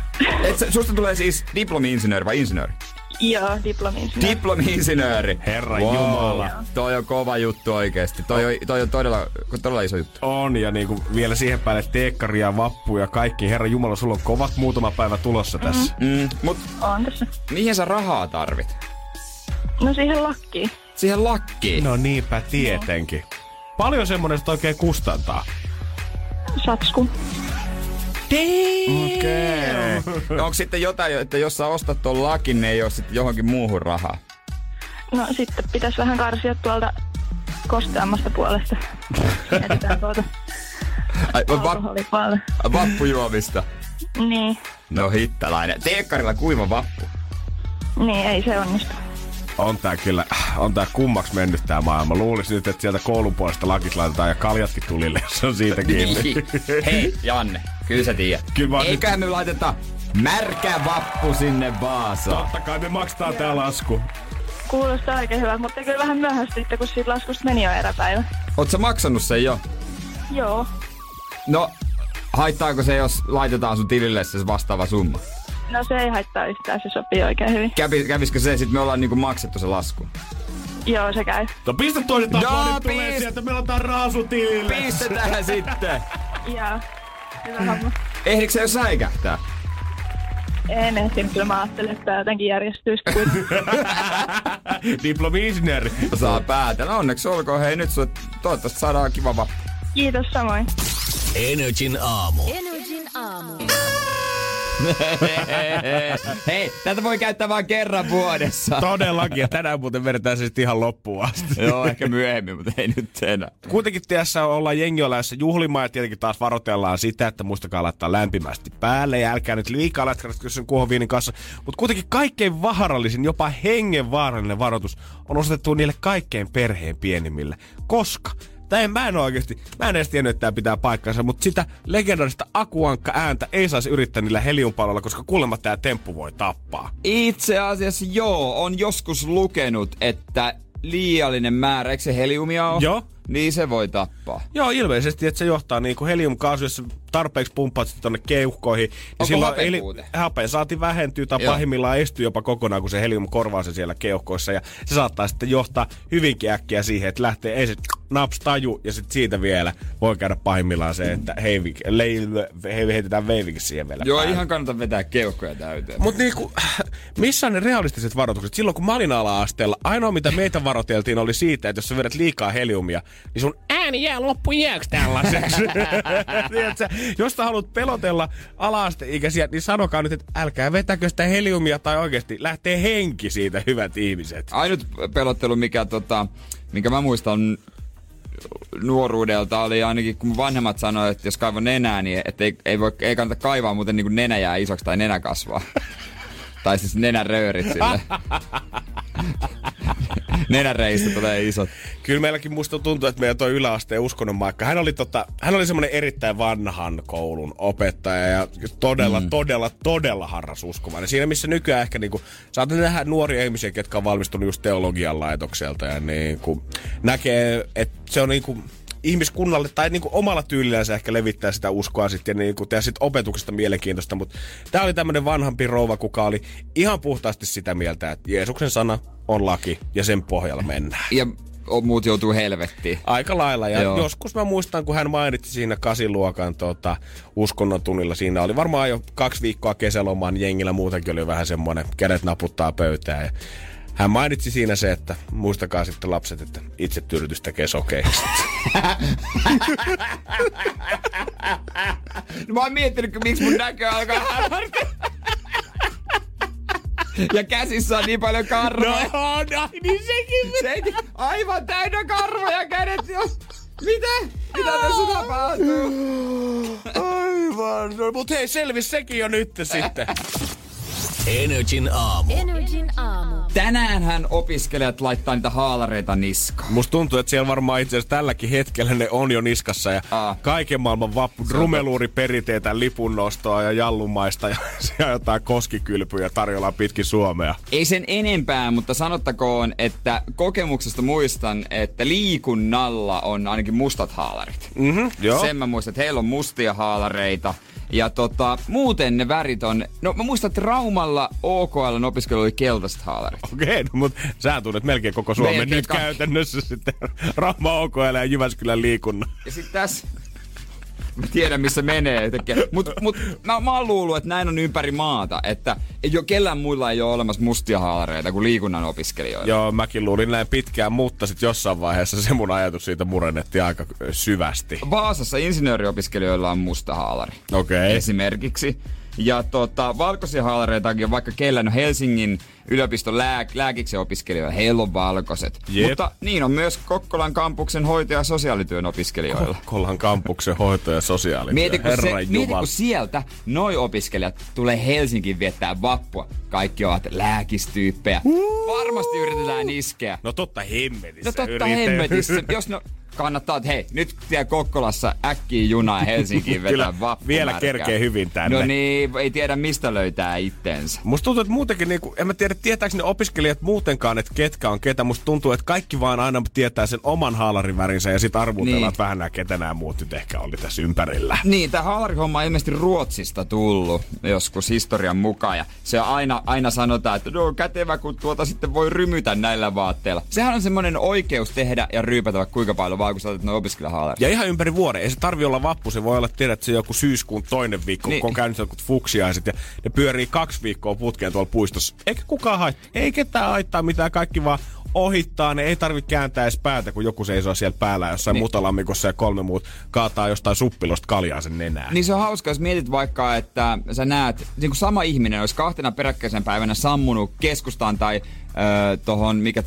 Et susta tulee siis diplomi-insinööri vai insinööri? Joo, diplomiin. Diplomi-insinööri. Herra Jumala. Toi on kova juttu oikeesti. Toi on, toi on todella, todella iso juttu. On, ja niinku vielä siihen päälle teekkari ja vappu ja kaikki. Herra Jumala, sulla on kovat muutama päivä tulossa tässä. Mm, mut On tässä. mihin sä rahaa tarvit? No siihen lakkiin. Siihen lakkiin. No niinpä tietenkin. Paljon semmonen oikein kustantaa. Satsku. Okei. Okay. Onko sitten jotain, että jos sä ostat ton lakin, niin ei ole sitten johonkin muuhun rahaa? No sitten pitäisi vähän karsia tuolta kosteammasta puolesta. Mietitään Ai, va- vappujuomista. Niin, No hittalainen. Teekkarilla kuiva vappu. niin ei se onnistu. On tää kyllä, on tää kummaks mennyt tää maailma. Luulisin nyt, että sieltä koulun puolesta lakit laitetaan ja kaljatkin tulille, jos on siitä kiinni. Niin. Hei, Janne, kyllä sä tiedät. Kyllä mä- Eiköhän me laiteta märkä vappu sinne Vaasaan. Totta kai me maksetaan tää lasku. Kuulostaa oikein hyvältä, mutta kyllä vähän myöhästyitte, kun siitä laskusta meni jo eräpäivä. Oot sä maksanut sen jo? Joo. No, haittaako se, jos laitetaan sun tilille se vastaava summa? No se ei haittaa yhtään, se sopii oikein hyvin. Kävi, kävisikö se, sit me ollaan niinku maksettu se lasku? Joo, se käy. No pistä toiset tapoon, tulee pist- sieltä, meillä on tää raasu tilille. Pistetään sitten! Joo. Hyvä homma. Ehdikö se jo säikähtää? En ehtinyt, kyllä mä ajattelin, että tää jotenkin järjestyisi kuitenkin. Diplomi-insinööri. Saa päätellä. Onneksi olkoon. Hei nyt sulle, toivottavasti saadaan kiva vappu. Kiitos samoin. Energin aamu. Energin aamu. Hei, tätä voi käyttää vain kerran vuodessa. Todellakin, ja tänään muuten vedetään se ihan loppuun asti. Joo, ehkä myöhemmin, mutta ei nyt enää. Kuitenkin tässä ollaan jengiolässä juhlimaan ja tietenkin taas varoitellaan sitä, että muistakaa laittaa lämpimästi päälle ja älkää nyt liikaa lätkästä sen kuohuviinin kanssa. Mutta kuitenkin kaikkein vaarallisin, jopa hengenvaarallinen varoitus on osoitettu niille kaikkein perheen pienimmille. Koska Tää en, mä en oikeesti, mä en edes tiennyt, että tää pitää paikkansa, mutta sitä legendarista akuankka ääntä ei saisi yrittää niillä heliumpaloilla, koska kuulemma tää temppu voi tappaa. Itse asiassa joo, on joskus lukenut, että liiallinen määrä, eikö se heliumia ole? Joo. Niin se voi tappaa. Joo, ilmeisesti, että se johtaa niin kuin heliumkaasu, jos tarpeeksi pumppaat sitä tonne keuhkoihin. Niin Onko silloin hapenpuute? hapen saati vähentyy tai Joo. pahimmillaan estyy jopa kokonaan, kun se helium korvaa se siellä keuhkoissa. Ja se saattaa sitten johtaa hyvinkin äkkiä siihen, että lähtee ensin naps taju ja sitten siitä vielä voi käydä pahimmillaan se, että heivik, leil, he, heitetään veivikin siihen vielä Joo, päälle. ihan kannata vetää keuhkoja täyteen. Mutta niinku, missä on ne realistiset varoitukset? Silloin kun mä olin ala-asteella, ainoa mitä meitä varoteltiin oli siitä, että jos sä vedät liikaa heliumia, niin sun ääni jää loppujääksi tällaiseksi. Tiedätkö, jos sä haluat pelotella ala-asteikäisiä, niin sanokaa nyt, että älkää vetäkö sitä heliumia tai oikeasti lähtee henki siitä, hyvät ihmiset. Ainut pelottelu, mikä, tota, minkä mä muistan nuoruudelta oli ainakin, kun vanhemmat sanoivat, että jos kaivaa nenää, niin että ei, ei, voi, ei kannata kaivaa, muuten niin kuin nenä jää isoksi tai nenä kasvaa. tai siis nenäröörit sille. Nenäreistä tulee isot. Kyllä meilläkin musta tuntuu, että meidän toi yläasteen uskonnon maikka, hän oli, tota, hän oli semmoinen erittäin vanhan koulun opettaja ja todella, mm. todella, todella harras uskovainen. Siinä missä nykyään ehkä niinku, saatat nähdä nuoria ihmisiä, ketkä on valmistunut just teologian laitokselta ja niinku, näkee, että se on niinku, ihmiskunnalle tai niinku omalla tyylillään se ehkä levittää sitä uskoa sitten ja niinku tehdä sit opetuksesta mielenkiintoista, mutta tämä oli tämmöinen vanhampi rouva, kuka oli ihan puhtaasti sitä mieltä, että Jeesuksen sana on laki ja sen pohjalla mennään. Ja muut joutuu helvettiin. Aika lailla. Ja Joo. Joskus mä muistan, kun hän mainitsi siinä kasiluokan tota, uskonnon tunnilla. Siinä oli varmaan jo kaksi viikkoa kesälomaan jengillä muutenkin oli vähän semmoinen, kädet naputtaa pöytään. Ja hän mainitsi siinä se, että muistakaa sitten lapset, että itse tyydytys tekee sokeiksi. No mä oon miettinyt, miksi mun näkö alkaa hämärtää. Ja käsissä on niin paljon karvoja. no, niin sekin. Sekin aivan täynnä karvoja kädet jo. Mitä? Mitä tässä tapahtuu? Aivan. No, mut hei, selvis sekin jo nyt sitten. Energin aamu. Energin aamu. Tänäänhän opiskelijat laittaa niitä haalareita niskaan. Musta tuntuu, että siellä varmaan itse asiassa tälläkin hetkellä ne on jo niskassa ja Aa. kaiken maailman vappu, drumeluuriperinteitä, lipunnostoa ja jallumaista ja siellä jotain koskikylpyjä tarjolla pitkin Suomea. Ei sen enempää, mutta sanottakoon, että kokemuksesta muistan, että liikunnalla on ainakin mustat haalarit. Mhm, joo. Sen mä muistan, että heillä on mustia haalareita. Ja tota, muuten ne värit on... No mä muistan, että Raumalla OKL opiskelu oli keltaiset haalarit. Okei, no, mutta sä tunnet melkein koko Suomen Melkein nyt kaikki. käytännössä sitten Rauma OKL ja Jyväskylän liikunnan. Ja sit tässä... Mä tiedän, missä menee. Mutta mut, mä, mä oon luullut, että näin on ympäri maata. Että ei ole, kellään muilla ei ole olemassa mustia haalareita kuin liikunnan opiskelijoilla. Joo, mäkin luulin näin pitkään, mutta sitten jossain vaiheessa se mun ajatus siitä murennettiin aika syvästi. Vaasassa insinööriopiskelijoilla on musta haalari. Okei. Esimerkiksi. Ja tota, valkoisia haalareitakin on vaikka kellä, no Helsingin yliopiston lää, lääkiksen opiskelijoilla, heillä on valkoiset. Jep. Mutta niin on myös Kokkolan kampuksen hoito- ja sosiaalityön opiskelijoilla. Kolhan kampuksen hoito ja sosiaalityö. Mieti kun, se, mieti, kun sieltä noi opiskelijat tulee Helsinkiin viettää vappua. Kaikki ovat lääkistyyppejä. Varmasti yritetään iskeä. No totta hemmetissä. No totta hemmetissä. Jos no, kannattaa, että hei, nyt tie Kokkolassa äkkiä junaa Helsinkiin vetää vielä kerkee hyvin tänne. No niin, ei tiedä mistä löytää itsensä. Musta tuntuu, että muutenkin, niinku, en mä tiedä, tietääkö ne opiskelijat muutenkaan, että ketkä on ketä. Musta tuntuu, että kaikki vaan aina tietää sen oman haalarivärinsä ja sit arvutellaan, Niin. niin. että vähän nää ketä nämä muut nyt ehkä oli tässä ympärillä. Niin, tämä haalarihomma on ilmeisesti Ruotsista tullut joskus historian mukaan. Ja se aina, aina sanotaan, että no kätevä, kun tuota sitten voi rymytä näillä vaatteilla. Sehän on semmoinen oikeus tehdä ja ryypätä vaikka kuinka paljon vaan, kun sä otat noin. Ja ihan ympäri vuoden. Ei se tarvi olla vappu. Se voi olla, tiedät, että se joku syyskuun toinen viikko, niin. kun on käynyt jotkut fuksiaiset ja ne pyörii kaksi viikkoa putkeen tuolla puistossa. Eikä kukaan haittaa. Ei ketään haittaa mitään. Kaikki vaan ohittaa. Ne ei tarvitse kääntää edes päätä, kun joku seisoo siellä päällä jossain Niin. niin. mutalammikossa ja kolme muut kaataa jostain suppilosta kaljaa sen nenään. Niin se on hauska, jos mietit vaikka, että sä näet, niin kuin sama ihminen olisi kahtena peräkkäisen päivänä sammunut keskustaan tai öö, tohon, mikä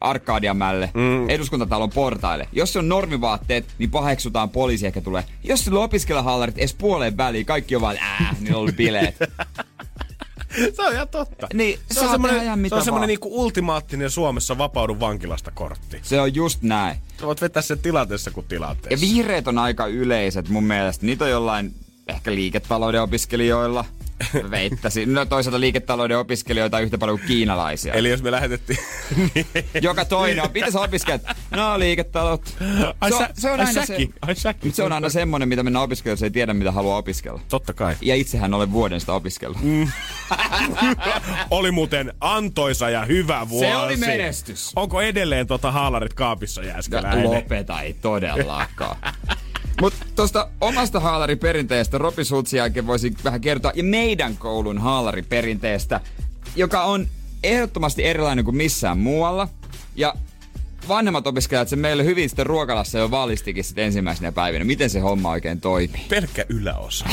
Arkadianmäelle, mm. eduskuntatalon portaille. Jos se on normivaatteet, niin paheksutaan poliisi ehkä tulee. Jos sillä on opiskelijahallarit edes puoleen väliin, kaikki on vaan, ää, niin on ollut bileet. se on ihan totta. Niin, se on semmoinen, se on semmoinen niinku ultimaattinen Suomessa vapaudu vankilasta kortti. se on just näin. Sä voit vetää sen tilanteessa kuin Ja tilanteessa. vihreät on aika yleiset mun mielestä. Niitä on jollain ehkä liiketalouden opiskelijoilla. Veittäisin. No toisaalta liiketalouden opiskelijoita on yhtä paljon kuin kiinalaisia. Eli jos me lähetettiin... Joka toinen on. Mitä sä opiskelet? No liiketaloutta. Ai se, on, sä- se on ai aina säkin, se. ai säkin. Se on aina semmonen, mitä mennään opiskelemaan, jos ei tiedä, mitä haluaa opiskella. Totta kai. Ja itsehän olen vuoden sitä opiskellut. Mm. Oli muuten antoisa ja hyvä vuosi. Se oli menestys. Onko edelleen tota haalarit kaapissa jääskeläinen? Lopeta, ei todellakaan. Mutta tuosta omasta haalariperinteestä Ropi Sultsin jälkeen voisin vähän kertoa, ja meidän koulun haalariperinteestä, joka on ehdottomasti erilainen kuin missään muualla. Ja vanhemmat opiskelijat sen meille hyvin sitten ruokalassa jo valistikin sitten ensimmäisenä päivinä, miten se homma oikein toimii. Pelkkä yläosa.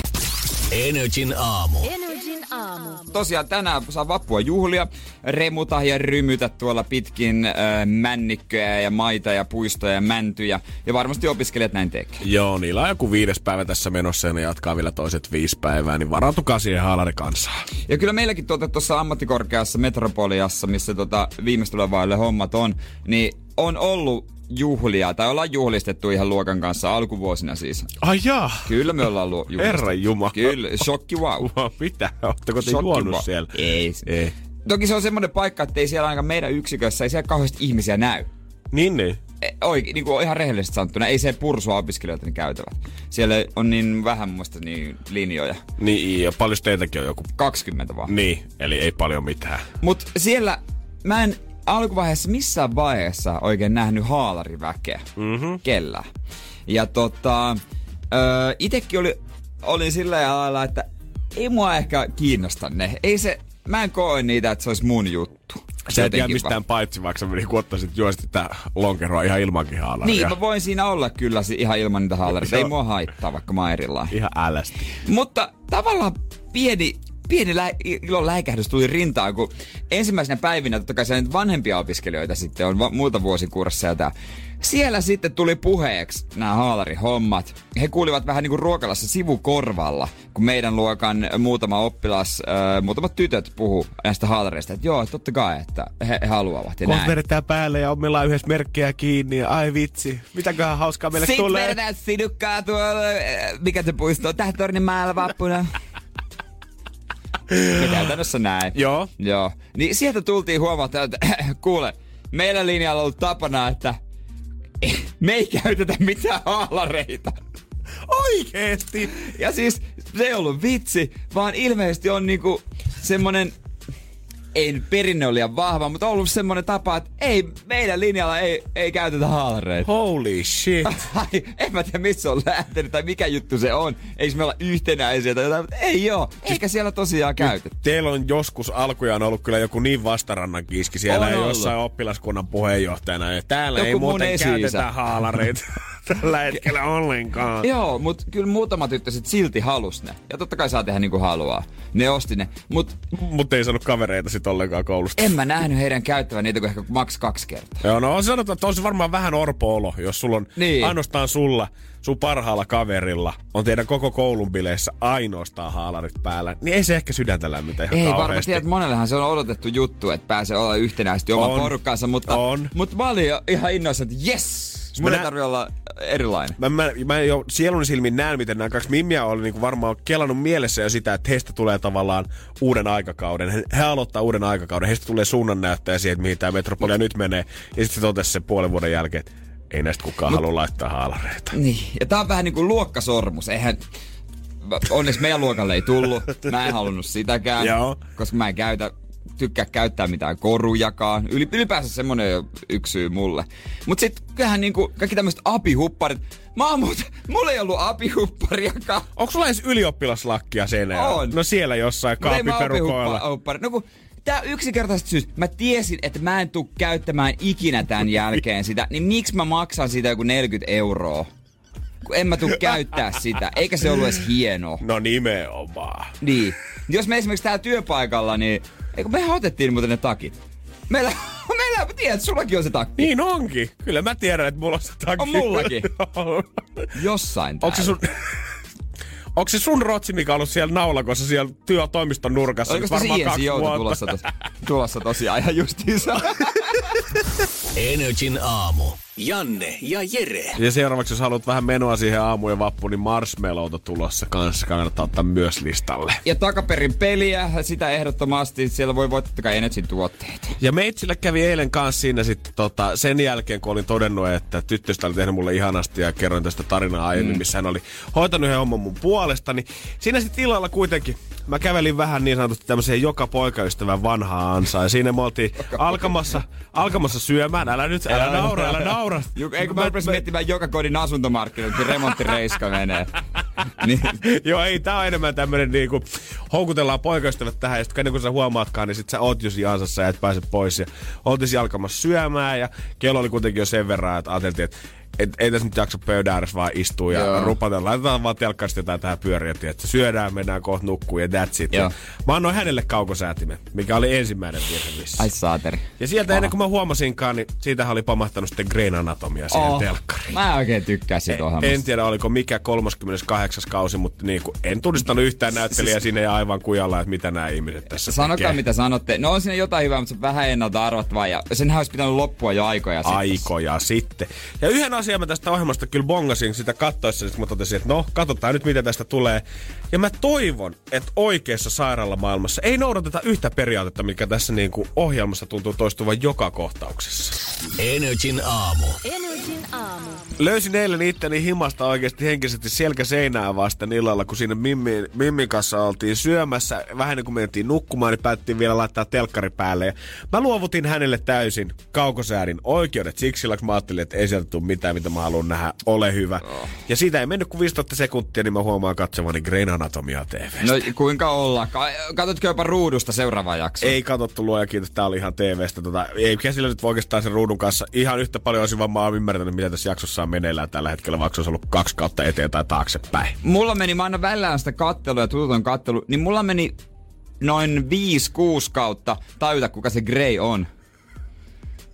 Energin aamu. Energin aamu. Tosiaan tänään saa vappua juhlia, remuta ja rymytä tuolla pitkin äh, männikköjä ja maita ja puistoja ja mäntyjä. Ja varmasti opiskelijat näin tekee. Joo, niillä on joku viides päivä tässä menossa ja ne jatkaa vielä toiset viisi päivää, niin varautukaa siihen haalarikansaa. Ja kyllä meilläkin tuota, tuossa ammattikorkeassa Metropoliassa, missä tota, viimeistulevaille hommat on, niin on ollut juhlia, tai ollaan juhlistettu ihan luokan kanssa alkuvuosina siis. Ai jaa. Kyllä me ollaan lu- juhlistettu. Herran jumala. Kyllä, shokki wow. Wow, mitä? Oletteko te Shokki juonut wow. siellä? Ei. Ei. Toki se on semmoinen paikka, että ei siellä ainakaan meidän yksikössä, ei siellä kauheasti ihmisiä näy. Niin, niin. E- Oikein, niin kuin ihan rehellisesti sanottuna, ei se pursua opiskelijoita ne käytävät. Siellä on niin vähän mielestä niin linjoja. Niin, ja paljon teitäkin on joku... 20 vaan. Niin, eli ei paljon mitään. Mut siellä mä en alkuvaiheessa missään vaiheessa oikein nähnyt haalariväkeä. Mm-hmm. Kellään. Ja tota, öö, itekin oli, olin sillä lailla, että ei mua ehkä kiinnosta ne. Ei se, mä en koe niitä, että se olisi mun juttu. Et jää Jotenkin mistään vaan. paitsi, vaikka sä meni kun ottaisit juosti tää lonkeroa ihan ilmankin haalaria. Niin, mä voin siinä olla kyllä ihan ilman niitä haalareita. Ei mua haittaa, vaikka mä oon erilainen. Ihan älästi. Mutta tavallaan pieni pieni lä- ilon läikähdys tuli rintaan, kun ensimmäisenä päivinä totta kai nyt vanhempia opiskelijoita sitten on va- muuta vuosikursseja ja tää. Siellä sitten tuli puheeksi nämä haalarihommat. He kuulivat vähän niin kuin ruokalassa sivukorvalla, kun meidän luokan muutama oppilas, äh, muutamat tytöt puhu näistä haalareista. Että joo, totta kai, että he, he haluavat ja Kohta vedetään päälle ja omillaan yhdessä merkkejä kiinni. Ja ai vitsi, mitäköhän hauskaa meille Sitten tulee. vedetään sinukkaa tuolla, mikä se puisto on, Tähtornin mäellä vappuna. Käytännössä näin. Joo. Joo. Niin sieltä tultiin huomata, että kuule, meidän linjalla on ollut tapana, että me ei käytetä mitään haalareita. Oikeesti? Ja siis se ei ollut vitsi, vaan ilmeisesti on niinku semmonen ei nyt perinne ole liian vahva, mutta on ollut semmonen tapa, että ei, meidän linjalla ei, ei käytetä haalareita. Holy shit. Ai, en mä tiedä, missä on lähtenyt tai mikä juttu se on. Ei me olla yhtenäisiä tai jotain, mutta ei oo. Eikä siellä tosiaan käytetä. Teillä on joskus alkujaan ollut kyllä joku niin vastarannan kiiski siellä On ollut. jossain oppilaskunnan puheenjohtajana. Ja täällä Joku ei muuten käytetä haalareita tällä hetkellä ollenkaan. Joo, mutta kyllä muutama tyttö sit silti halus ne. Ja totta kai saa tehdä niinku haluaa. Ne osti ne. Mut Mutta ei saanut kavereita sit ollenkaan koulusta. en mä nähnyt heidän käyttävän niitä kuin ehkä maks kaksi kertaa. Joo, no on sanottu, että on se varmaan vähän orpo-olo, jos sulla on Niin. ainoastaan sulla, sun parhaalla kaverilla, on teidän koko koulun bileissä ainoastaan haalarit päällä, niin ei se ehkä sydäntä lämmitä ihan Ei kauheasti. tiedä, että monellehan se on odotettu juttu, että pääsee olla yhtenäisesti oman On. porukkansa, mutta, On. mutta mä olin ihan innoissa, että yes! Mun ei tarvi olla erilainen. Mä, mä, mä jo sielun silmin näen, miten nämä kaksi mimmiä oli niin varmaan kelannut mielessä jo sitä, että heistä tulee tavallaan uuden aikakauden. He, he aloittaa uuden aikakauden. Heistä tulee suunnannäyttäjä siihen, että mihin tämä metropolia nyt menee. Ja sitten se totesi sen puolen vuoden jälkeen, että ei näistä kukaan Mut, halua laittaa haalareita. Niin, ja tää on vähän niinku luokkasormus. Eihän, onneksi meidän luokalle ei tullut. Mä en halunnut sitäkään, Joo. koska mä en käytä, tykkää käyttää mitään korujakaan. Yli, ylipäänsä semmonen jo yksi syy mulle. Mut sit kyllähän niinku kaikki tämmöiset apihupparit. Mä oon muuten, mulla ei ollut apihuppariakaan. Onko sulla edes ylioppilaslakkia seinällä? On. No siellä jossain kaapiperukoilla. No kun tää yksinkertaisesti syystä, mä tiesin, että mä en tuu käyttämään ikinä tämän jälkeen sitä, niin miksi mä maksan siitä joku 40 euroa? Kun en mä tuu käyttää sitä, eikä se ollut edes hienoa. No nimenomaan. Niin. Jos me esimerkiksi täällä työpaikalla, niin eikö me otettiin muuten ne takit. Meillä, meillä, että sullakin on se takki. Niin onkin. Kyllä mä tiedän, että mulla on se takki. On mullakin. Jossain Onko se täällä. sun... Onko se sun rotsi, mikä on ollut siellä naulakossa siellä työtoimiston nurkassa? Oliko nyt se Jouto vuotta? tulossa, tos, tulossa tosiaan ihan justiinsa? Energin aamu. Janne ja Jere. Ja seuraavaksi, jos haluat vähän menoa siihen aamuun ja vappuun, niin marshmallowta tulossa kanssa kannattaa ottaa myös listalle. Ja takaperin peliä, sitä ehdottomasti. Siellä voi voittaa kai Energyn tuotteita. Ja meitsillä kävi eilen kanssa siinä sitten tota, sen jälkeen, kun olin todennut, että tyttöstä oli tehnyt mulle ihanasti ja kerroin tästä tarinaa aiemmin, mm. missä hän oli hoitanut yhden homman mun puolesta, niin siinä sitten illalla kuitenkin mä kävelin vähän niin sanotusti tämmöiseen joka poikaystävän vanhaa ansaa. Ja siinä me oltiin alkamassa, alkamassa syömään. Älä nyt, älä, naura, älä naura. Juk, eikö mä rupesin miettimään joka kodin asuntomarkkinoilla, kun remonttireiska menee. niin, Joo, ei, tää on enemmän tämmönen niinku, houkutellaan poikaystävät tähän, ja sit ennen kuin sä huomaatkaan, niin sit sä oot jo siinä ansassa ja et pääse pois. Ja oltiin alkamassa syömään, ja kello oli kuitenkin jo sen verran, että ajateltiin, että et, ei tässä nyt jaksa pöydän ääressä vaan istua ja Joo. rupatella. Laitetaan vaan telkkarista jotain tähän pyöriä, että syödään, mennään kohta nukkuun ja that's it. Joo. Mä annoin hänelle kaukosäätimen, mikä oli ensimmäinen virhe missä. ai saateri. Ja sieltä ennen kuin mä huomasinkaan, niin siitähän oli pamahtanut sitten Grain Anatomia siihen oh. telkkariin. Mä en oikein tykkää siitä ohjelmasta. En tiedä, oliko mikä 38. kausi, mutta niin kuin, en tunnistanut yhtään näyttelijää sinne ja aivan kujalla, että mitä nämä ihmiset tässä Sanokaa tekee. mitä sanotte. No on siinä jotain hyvää, mutta se on vähän ennalta arvattavaa. Ja senhän olisi pitänyt loppua jo aikoja sitten. Aikoja sitten. Ja yhden asian mä tästä ohjelmasta kyllä bongasin sitä kattoessa, että mä totesin, että no, katsotaan nyt mitä tästä tulee. Ja mä toivon, että oikeassa sairaalamaailmassa ei noudateta yhtä periaatetta, mikä tässä niin kuin ohjelmassa tuntuu toistuvan joka kohtauksessa. Energin aamu. Energin aamu. Löysin eilen itteni himasta oikeasti henkisesti selkä seinää vasten illalla, kun siinä Mimmin, Mimmin kanssa oltiin syömässä. Vähän niin kuin mentiin nukkumaan, niin päättiin vielä laittaa telkkari päälle. Ja mä luovutin hänelle täysin kaukosäädin oikeudet siksi, kun mä ajattelin, että ei sieltä tule mitään, mitä mä haluan nähdä. Ole hyvä. Oh. Ja siitä ei mennyt kuin 15 sekuntia, niin mä huomaan katsomani Grain Anatomia TVstä. No kuinka olla? Katsotko jopa ruudusta seuraava jakso? Ei katsottu luoja, kiitos. Tää oli ihan TVstä. Tota, ei käsillä nyt oikeastaan sen ruudun kanssa. Ihan yhtä paljon olisin vaan mä oon ymmärtänyt, mitä tässä jaksossa on meneillään tällä hetkellä, vaikka se olisi ollut kaksi kautta eteen tai taaksepäin. Mulla meni, mä aina välillä sitä kattelua ja tututon kattelu, niin mulla meni noin 5-6 kautta tajuta, kuka se Grey on.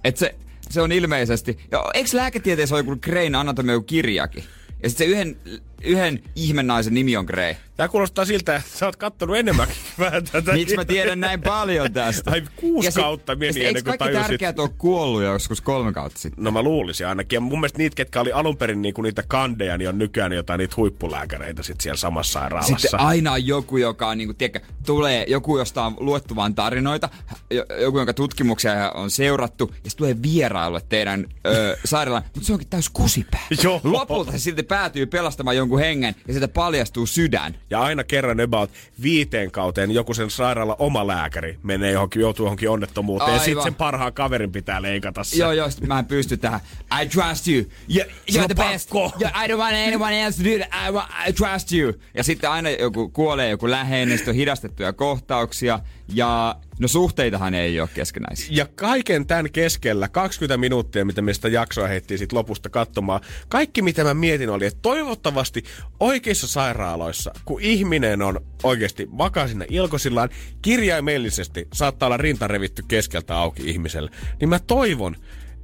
Et se, se on ilmeisesti... Ja eikö lääketieteessä ole joku Greyn anatomia kirjakin? Ja sitten se yhden, yhden ihmennaisen nimi on Grey. Tää kuulostaa siltä, että sä oot kattonut enemmänkin vähän tätä. Miksi mä tiedän näin paljon tästä? Ai kuusi Ja kautta meni ja sit ennen kuin kaikki tajusit. tärkeät on kuollut joskus kolme kautta sitten? No mä luulisin ainakin. Ja mun mielestä niitä, ketkä oli alun perin niinku niitä kandeja, niin on nykyään jotain niitä huippulääkäreitä sit siellä samassa sairaalassa. Sitten aina on joku, joka on, niinku, tiedätkö, tulee joku, josta on luettu vaan tarinoita, jo- joku, jonka tutkimuksia on seurattu, ja sitten tulee vierailulle teidän ö, sairaalaan, mutta se onkin täys kusipää. Joo. Lopulta se silti päätyy pelastamaan jonkun hengen, ja sieltä paljastuu sydän. Ja aina kerran about viiteen kauteen joku sen sairaala oma lääkäri menee johonkin, joutuu johonkin onnettomuuteen. Ja Aivan. sitten sen parhaan kaverin pitää leikata se. Joo, joo, sit mä en pysty tähän. I trust you. you you're on the best. Yeah, I don't want anyone else to do that. I, wa- I trust you. Ja sitten aina joku kuolee joku läheinen, sitten on hidastettuja kohtauksia. Ja no suhteitahan ei ole keskenäisiä. Ja kaiken tämän keskellä, 20 minuuttia, mitä me sitä jaksoa heittiin sit lopusta katsomaan, kaikki mitä mä mietin oli, että toivottavasti oikeissa sairaaloissa, kun ihminen on oikeasti vakaa sinne ilkosillaan, kirjaimellisesti saattaa olla rinta revitty keskeltä auki ihmiselle, niin mä toivon,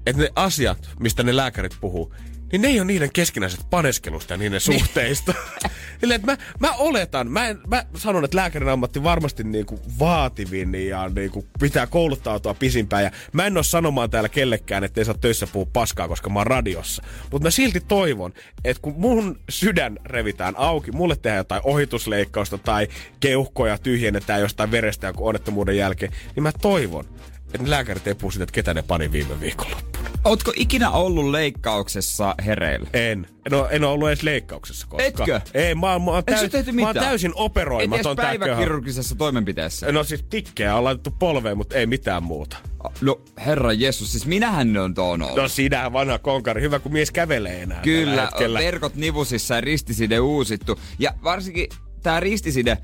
että ne asiat, mistä ne lääkärit puhuu, niin ne ei ole niiden keskinäiset paneskelusta ja niiden suhteista. Silleen, että mä, mä oletan, mä, en, mä sanon, että lääkärin ammatti varmasti niinku vaativin ja niinku pitää kouluttautua pisimpään. Ja mä en oo sanomaan täällä kellekään, että ei saa töissä puhua paskaa, koska mä oon radiossa. Mutta mä silti toivon, että kun mun sydän revitään auki, mulle tehdään jotain ohitusleikkausta tai keuhkoja tyhjennetään jostain verestä jonkun onnettomuuden jälkeen, niin mä toivon, että ne lääkärit ei puhu siitä, että ketä ne pani viime viikonloppuna. Ootko ikinä ollut leikkauksessa hereillä? En. En ole, en ole ollut edes leikkauksessa koskaan. Etkö? Ei, mä, oon- mä, oon, täys, tehty mä oon täysin Et operoimaton. köhö. päiväkirurgisessa toimenpiteessä. No siis tikkejä on laitettu polveen, mutta ei mitään muuta. No herra Jeesus, siis minähän on tuon ollut. No sinähän vanha konkari. Hyvä, kun mies kävelee enää Kyllä, verkot nivusissa ja ristiside uusittu. Ja varsinkin tämä ristiside,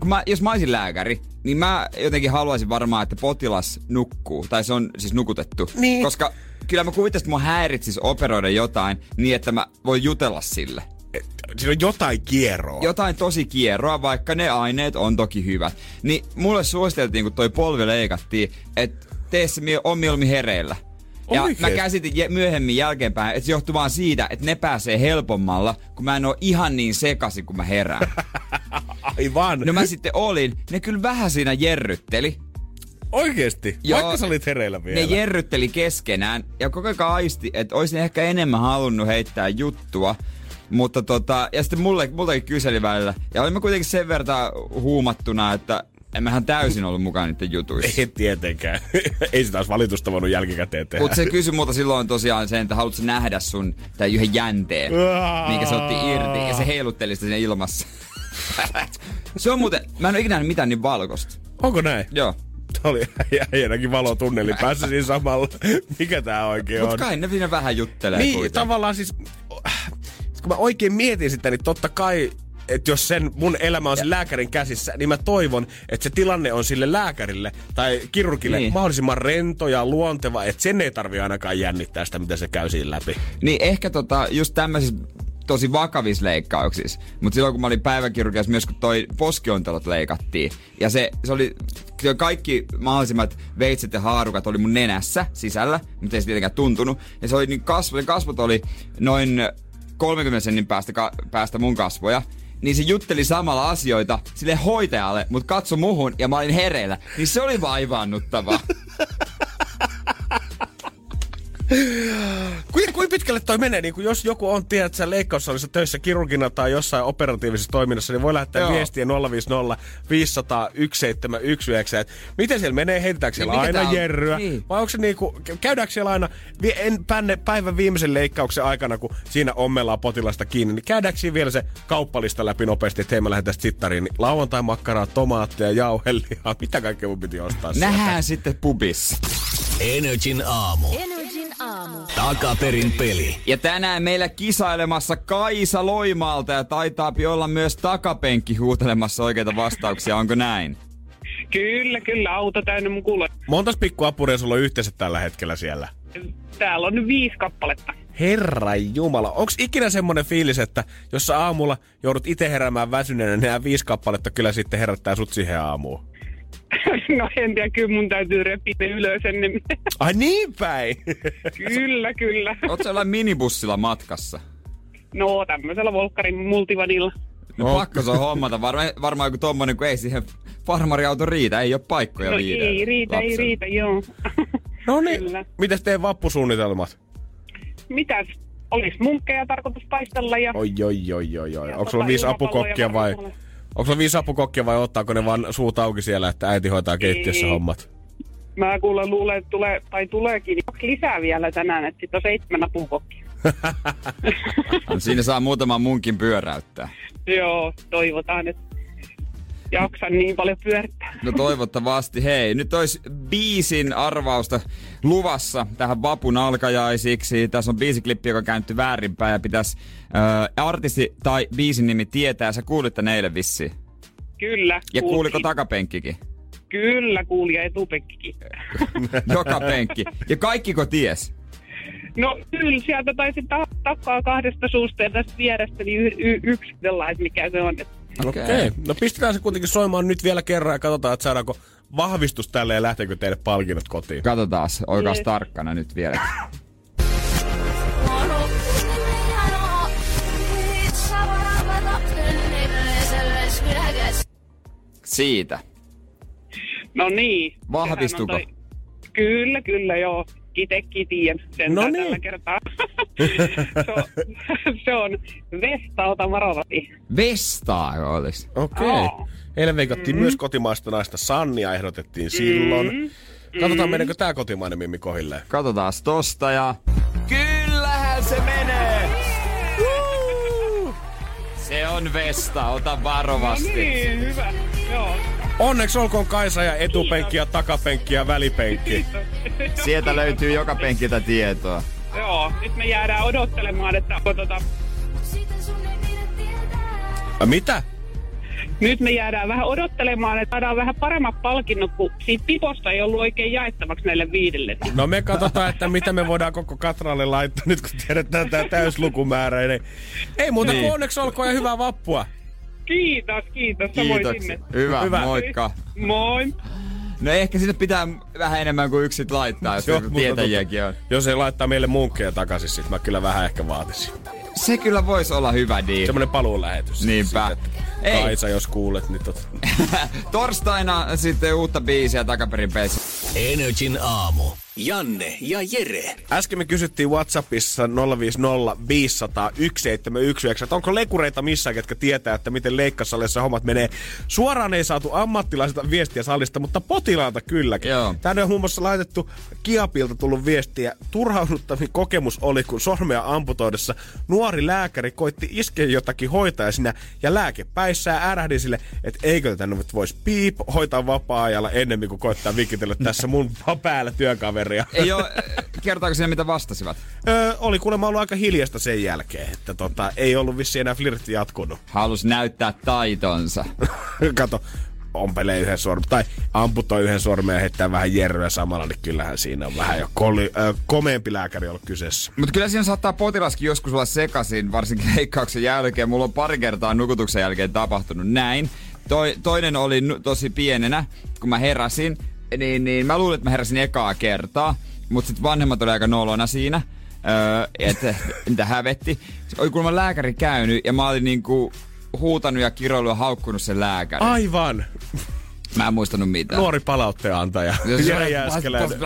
kun mä, jos mä olisin lääkäri, niin mä jotenkin haluaisin varmaan, että potilas nukkuu. Tai se on siis nukutettu. Niin. Koska kyllä mä kuvittaisin, että mua häiritsisi operoida jotain niin, että mä voin jutella sille. Et, Siinä on jotain kierroa. Jotain tosi kierroa, vaikka ne aineet on toki hyvät. Niin mulle suositeltiin, kun toi polvi leikattiin, että tee se mie- on mieluummin hereillä. Ja Oikeesti? mä käsitin myöhemmin jälkeenpäin, että se johtuu vaan siitä, että ne pääsee helpommalla, kun mä en oo ihan niin sekaisin, kun mä herään. Aivan. No mä sitten olin, ne kyllä vähän siinä jerrytteli. Oikeesti? Joo. Vaikka sä olit hereillä vielä. Ne jerrytteli keskenään ja koko ajan aisti, että olisin ehkä enemmän halunnut heittää juttua. Mutta tota, ja sitten mulle, multakin kyseli välillä. Ja olimme kuitenkin sen verran huumattuna, että emmehän täysin ollut mukana niiden jutuissa. Ei tietenkään. ei sitä olisi valitusta voinut jälkikäteen tehdä. Mutta se kysyi multa silloin tosiaan sen, että haluatko nähdä sun tai yhden jänteen, minkä se otti irti. Ja se heilutteli sitä siinä ilmassa. se on muuten, mä en ole ikinä nähnyt mitään niin valkoista. Onko näin? Joo. Tää oli äijänäkin valotunneli päässä siinä samalla. Mikä tää oikein Mut on? kai ne siinä vähän juttelee Niin, kuitenkin. tavallaan siis, kun mä oikein mietin sitä, niin totta kai että jos sen mun elämä on sen lääkärin käsissä, niin mä toivon, että se tilanne on sille lääkärille tai kirurgille Niin. mahdollisimman rento ja luonteva, että sen ei tarvi ainakaan jännittää sitä, mitä se käy siinä läpi. Niin ehkä tota, just tämmöisissä tosi vakavissa leikkauksissa. Mutta silloin kun mä olin päiväkirurgiassa myös kun toi poskiontelot leikattiin. Ja se, se oli kaikki mahdollisimmat veitset ja haarukat oli mun nenässä sisällä, mutta ei se tietenkään tuntunut. Ja se oli niin kasvo, ne kasvot oli noin 30 sentin päästä, ka, päästä mun kasvoja. Niin se jutteli samalla asioita sille hoitajalle, mutta katso muhun ja mä olin hereillä. Niin se oli vaivaannuttava. Kuinka kuin pitkälle toi menee? Niin kun jos joku on, tiedät sä, leikkaussalissa töissä kirurgina tai jossain operatiivisessa toiminnassa, niin voi lähettää Joo. viestiä 050 500 1719. Et Miten siellä menee? Heitetäänkö siellä Niin, aina on? jerryä? Niin. Vai onko se niinku, käydäänkö siellä aina en, pänne, päivän viimeisen leikkauksen aikana, kun siinä ommellaan potilasta kiinni, niin käydäänkö siinä vielä se kauppalista läpi nopeasti, että hei mä lähden tästä sittariin, niin lauantai makkaraa, tomaatteja, jauhelia, mitä kaikkea mun piti ostaa sieltä? Nähdään sitten pubissa. Energin aamu. Energin aamu. Takaperin peli. Ja tänään meillä kisailemassa Kaisa Loimaalta ja taitaa olla myös takapenkki huutelemassa oikeita vastauksia, onko näin? Kyllä, kyllä, auto täynnä mun kuule. Montas pikkuapuria sulla on yhteensä tällä hetkellä siellä? Täällä on nyt viisi kappaletta. Herra Jumala, onks ikinä semmonen fiilis, että jos sä aamulla joudut itse heräämään väsyneenä, niin nämä viisi kappaletta kyllä sitten herättää sut siihen aamuun? No en tiedä, kyllä mun täytyy repiä ne ylös ennen. Ai niin päin. kyllä, kyllä. Oot sä minibussilla matkassa? No tämmöisellä Volkkarin multivanilla. No No. pakko se on hommata. Varma, varmaan joku tommonen, kun ei siihen farmariauto riitä. Ei ole paikkoja No viidelle ei riitä, ei lapselle. riitä, joo. No niin. Kyllä. Mitäs teidän vappusuunnitelmat? Mitäs? Olis munkkeja tarkoitus taistella ja... Oi, oi, oi, oi, oi. Onko sulla tota viisi apukokkia vai... varmaan. Onko sulla viisi apukokkia vai ottaako ne vaan suut auki siellä, että äiti hoitaa keittiössä Ei. hommat? Mä kuulen luulen, että tulee, tai tuleekin lisää vielä tänään, että sit on seitsemän apukokkia. No, siinä saa muutaman munkin pyöräyttää. Joo, toivotaan, että jaksan niin paljon pyörittää. No toivottavasti. Hei, nyt olisi biisin arvausta luvassa tähän vapun alkajaisiksi. Tässä on biisiklippi, joka on käännetty väärinpäin ja pitäisi äh, artisti tai biisin nimi tietää. Sä kuulit tän eilen vissiin. Kyllä. Ja kuuliko takapenkkikin? Kyllä, kuuli ja etupenkkikin. Joka penkki. Ja kaikkiko ties? No kyllä, sieltä taisi ta- takaa kahdesta suusta ja tästä vierestä niin y- y- yksi sellainen, mikä se on. Okei. Okay. No pistetään se kuitenkin soimaan nyt vielä kerran ja katsotaan, että saadaanko vahvistus tälle ja lähteekö teille palkinnot kotiin. Katsotaan, oikaas Yes. tarkkana nyt vielä. Siitä. No niin. Vahvistuko? toi- Kyllä, kyllä, joo. Itekin tiedän sen No no niin. tällä kertaa. se, on, se on Vesta, ota varovasti. Vestaa olisi. Okei. Okay. Aa. Eilen veikattiin mm. myös kotimaista naista Sannia, ehdotettiin silloin. Mm. Katsotaan, meneekö tää kotimainen mimmi kohilleen. Katsotaan tosta ja... Kyllähän se menee! Woo! Se on Vesta, ota varovasti. Niin, hyvä. Joo. Onneksi olkoon Kaisa ja etupenkki ja takapenkki ja välipenkki. Sieltä löytyy joka penkiltä tietoa. Joo, nyt me jäädään odottelemaan, että onko tota, Ja mitä? nyt me jäädään vähän odottelemaan, että saadaan vähän paremmat palkinnot, kun siitä piposta ei ollut oikein jaettavaksi näille viidelle. No me katsotaan, että mitä me voidaan koko Katralle laittaa nyt, kun tiedetään tää täyslukumäärä. Niin ei muuta kuin Niin. onneksi olkoon ja hyvää vappua. Kiitos, kiitos. Kiitoksia. sinne. Hyvä, Hyvä. moikka. Moi. No ehkä sinne pitää vähän enemmän kuin yksit laittaa, jos Joo, mutta tietäjiäkin on. Jos ei laittaa meille munkkeja takaisin, sit mä kyllä vähän ehkä vaatisin. Se kyllä voisi olla hyvä diil. Semmonen paluulähetys. Niinpä. Sitten, Ei. Kaisa, jos kuulet, niin tot... Torstaina sitten uutta biisiä takaperin peissä. Energin aamu. Janne ja Jere. Äsken me kysyttiin Whatsappissa 050 500 1719, että onko lekureita missään, ketkä tietää, että miten leikkasalissa hommat menee. Suoraan ei saatu ammattilaisilta viestiä salista, mutta potilaalta kylläkin. Joo. Tänne on muun muassa laitettu Kiapilta tullut viestiä. Turhauduttavin kokemus oli, kun sormea amputoidessa nuori lääkäri koitti iskeä jotakin hoitaja sinä ja lääke päissään ärähdin sille, että eikö tätä nyt voisi piip hoitaa vapaa-ajalla ennemmin kuin koittaa vikitellä tässä mun päällä työkaveria. Ei oo, kertooko sinne mitä vastasivat? Öö, oli kuulemma ollut aika hiljasta sen jälkeen, että tota, ei ollut vissi enää flirtti jatkunut. Halus näyttää taitonsa. Kato, ompelee yhden sormen, tai amputoi yhden sormen ja heittää vähän jerryä samalla, niin kyllähän siinä on vähän jo koli, ö, komeampi lääkäri ollut kyseessä. Mutta kyllä siinä saattaa potilaskin joskus olla sekaisin, varsinkin leikkauksen jälkeen. Mulla on pari kertaa nukutuksen jälkeen tapahtunut näin. Toi, toinen oli nu- tosi pienenä, kun mä heräsin, niin, niin mä luulin, että mä heräsin ekaa kertaa. Mutta sitten vanhemmat oli aika nolona siinä, öö, että mitä hävetti. Oli kuulemma lääkäri käynyt ja mä olin niinku huutanut ja kiroillut ja haukkunut sen lääkärin. Aivan! Mä en muistanut mitään. Nuori palautteen antaja. Jere Jääskeläinen.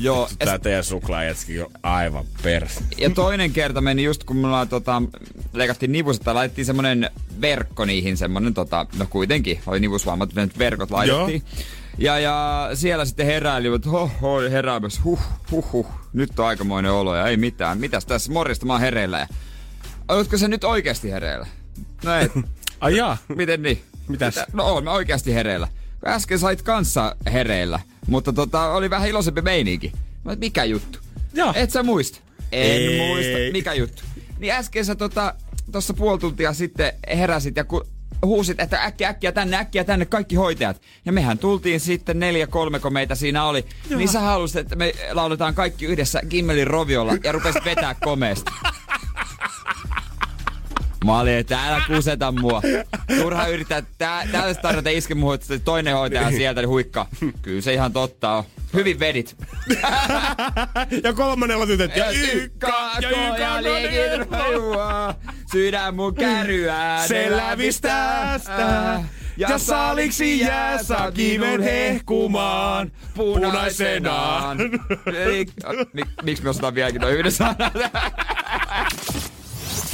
Joo, Tää teidän suklaajätski on aivan pers. Ja toinen kerta meni just kun mulla tota, leikattiin nivuset tai laitettiin semmonen verkko niihin, semmonen tota, no kuitenkin, oli nivusvammat, verkot laitettiin. Ja, ja siellä sitten heräili, että ho, ho, heräämässä, huh, huh, huh, nyt on aikamoinen olo ja ei mitään. Mitäs tässä, morjesta, mä oon hereillä. Oletko se nyt oikeasti hereillä? No ei, Ai jaa. miten niin? Mitäs? Mitä? No oon mä oikeasti hereillä. Äsken sait kanssa hereillä, mutta tota, oli vähän iloisempi meininki. Mä, mikä juttu? Joo. Et sä muista? En Ei. muista. Mikä juttu? Niin äsken sä tota, tossa puoli tuntia sitten heräsit ja ku, huusit, että äkkiä, äkkiä tänne, äkkiä tänne, kaikki hoitajat. Ja mehän tultiin sitten neljä kolme, kun meitä siinä oli. Joo. Niin sä halusit, että me lauletaan kaikki yhdessä Gimmelin roviolla ja rupesit vetää komeesti. Mä olin, että älä kuseta mua. Turha yrittää, tää, täällä tarjota iske muuhun, että toinen hoitaja sieltä niin huikkaa. Kyllä se ihan totta on. Hyvin vedit. ja kolmannella tytöt. Ja ykka, ja ja ykka. Sydän mun käryää. Se lävistää sitä. Ja saliksi jää sakimen hehkumaan punaisenaan. Mik, miksi me osataan vieläkin noin yhden sanan?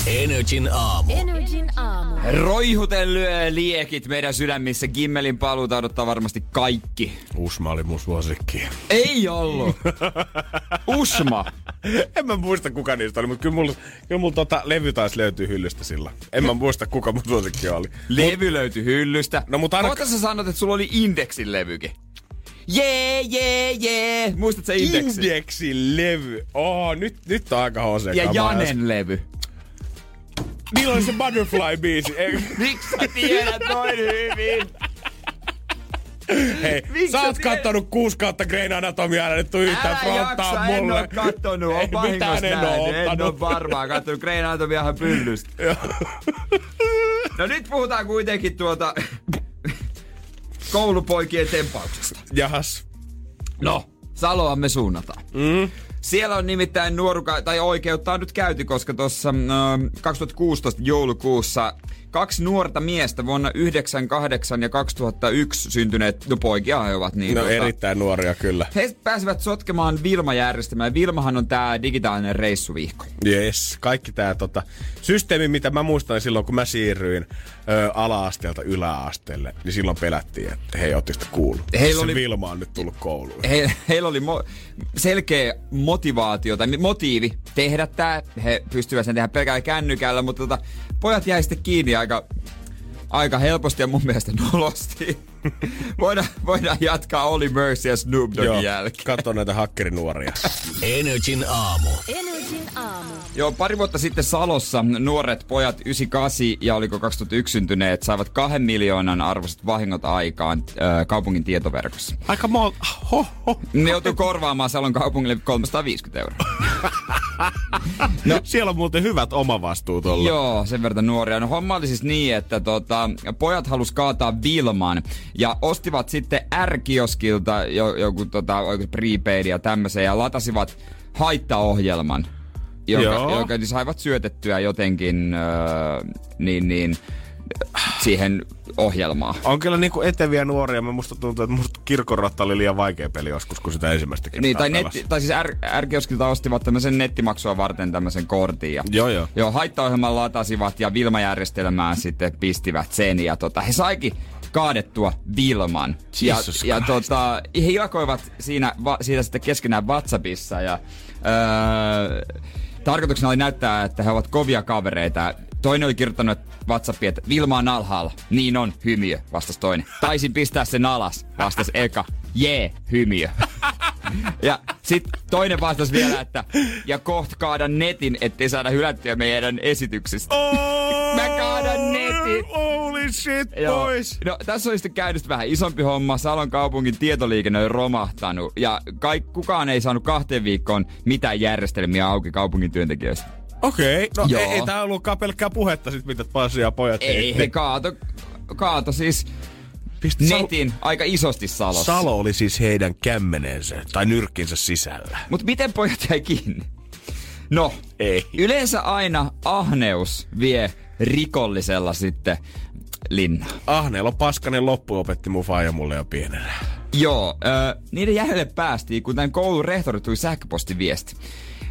Energin aamu. Energin aamu. Roihuten lyö liekit meidän sydämissä. Gimmelin paluuta odottaa varmasti kaikki. Usma oli mun suosikki. Ei ollut. Usma. En mä muista kuka niistä oli, mutta kyllä mulla, kyllä mulla tota levy taisi löytyy hyllystä sillä. En mä muista kuka mun suosikki oli. Levy löytyi hyllystä. No, mutta aina- Kohta sä sanot, että sulla oli indeksin levykin. Jee, jee, jee. Muistatko sä indeksi? Indeksin levy. Oh, nyt, nyt on aika hose Ja Janen levy. Milloin se Butterfly-biisi? Miksi sä tiedät noin hyvin? Hei, Miksi sä oot tiedät? kattonut kuusi kautta Grey'n Anatomia, älä nyt tuu yhtään fronttaa jaksa, en mulle. oo kattonut, on vahingossa mitään en oo en oo varmaan kattonut Grey'n Anatomiahan pyllystä. no nyt puhutaan kuitenkin tuota koulupoikien tempauksesta. Jahas. No, Saloa me suunnataan. Mm. Siellä on nimittäin nuoruka, tai oikeutta on nyt käyty, koska tuossa äh, 2016 joulukuussa kaksi nuorta miestä vuonna 98 ja 2001 syntyneet, no poikia he ovat niin. No tota, erittäin nuoria kyllä. He pääsivät sotkemaan Vilma-järjestelmään. Vilmahan on tää digitaalinen reissuvihko. Yes, kaikki tää tota, systeemi, mitä mä muistan silloin, kun mä siirryin ö, ala-asteelta yläasteelle, niin silloin pelättiin, että hei, ootteko te kuullut? Heillä Se oli- Vilma on nyt tullut kouluun. He, heillä oli mo- selkeä motivaatio tai motiivi tehdä tämä. He pystyvät sen tehdä pelkällä kännykällä, mutta tota, pojat jäi sitten kiinni aika, aika helposti ja mun mielestä nolosti. voidaan, voidaan jatkaa Oli Mercy ja Snoop Doggin jälkeen. katso näitä hakkerinuoria. Energin aamu. Energin aamu. Joo, pari vuotta sitten Salossa nuoret pojat 98 ja oliko 2001 syntyneet saivat kahden miljoonan arvoiset vahingot aikaan äh, kaupungin tietoverkossa. Aika mo... Ho, ho. Ne joutuu korvaamaan Salon kaupungille 350 euroa. No. Siellä on muuten hyvät omavastuut olla. Joo, sen verran nuoria. No homma oli siis niin, että tota, pojat halus kaataa Vilman ja ostivat sitten R-kioskilta jo, joku tota, prepaid ja tämmöisen ja latasivat haittaohjelman, joka, Joo. joka niin saivat syötettyä jotenkin öö, niin, niin, siihen ohjelmaan. On kyllä niinku eteviä nuoria. Mä musta tuntuu, että musta kirkonratta oli liian vaikea peli joskus, kun sitä ensimmäistä kertaa Niin, tai, netti, tai siis R- R-kioskilta ostivat tämmöisen nettimaksua varten tämmöisen kortin. Ja, Joo, joo. Joo, haittaohjelman latasivat ja Vilma-järjestelmään sitten pistivät sen. Ja tota, he saikin kaadettua Vilman. Ja, Jesus ja Christ. tota, he jakoivat siinä, va, siitä sitten keskenään WhatsAppissa. Ja, öö, tarkoituksena oli näyttää, että he ovat kovia kavereita. Toinen oli kirjoittanut WhatsAppiin, että Vilma on alhaalla. Niin on, hymiö, vastas toinen. Taisin pistää sen alas, vastas eka. Jee, hymiö. Ja sit toinen vastasi vielä, että ja koht kaadan netin, ettei saada hylättyä meidän esityksistä. Oh, Mä kaadan netin. Holy shit, Joo. boys. No, tässä oli sitten käynyt vähän isompi homma. Salon kaupungin tietoliikenne on romahtanut. Ja kaik, kukaan ei saanut kahteen viikkoon mitään järjestelmiä auki kaupungin työntekijöistä. Okei, okay. no Joo. ei, ei tää ollutkaan pelkkää puhetta sit, mitä Pasi ja pojat Ei, he kaato, kaato siis Pisti Salo- netin aika isosti Salossa. Salo oli siis heidän kämmenensä tai nyrkkinsä sisällä. Mutta miten pojat jäi kiinni? No, Ei. yleensä aina ahneus vie rikollisella sitten linnaan. Ahneella paskanen loppu opetti mun faija mulle jo pienenä. Joo, ö, niiden jäljelle päästiin, kun tämän koulun rehtori tuli sähköpostiviesti.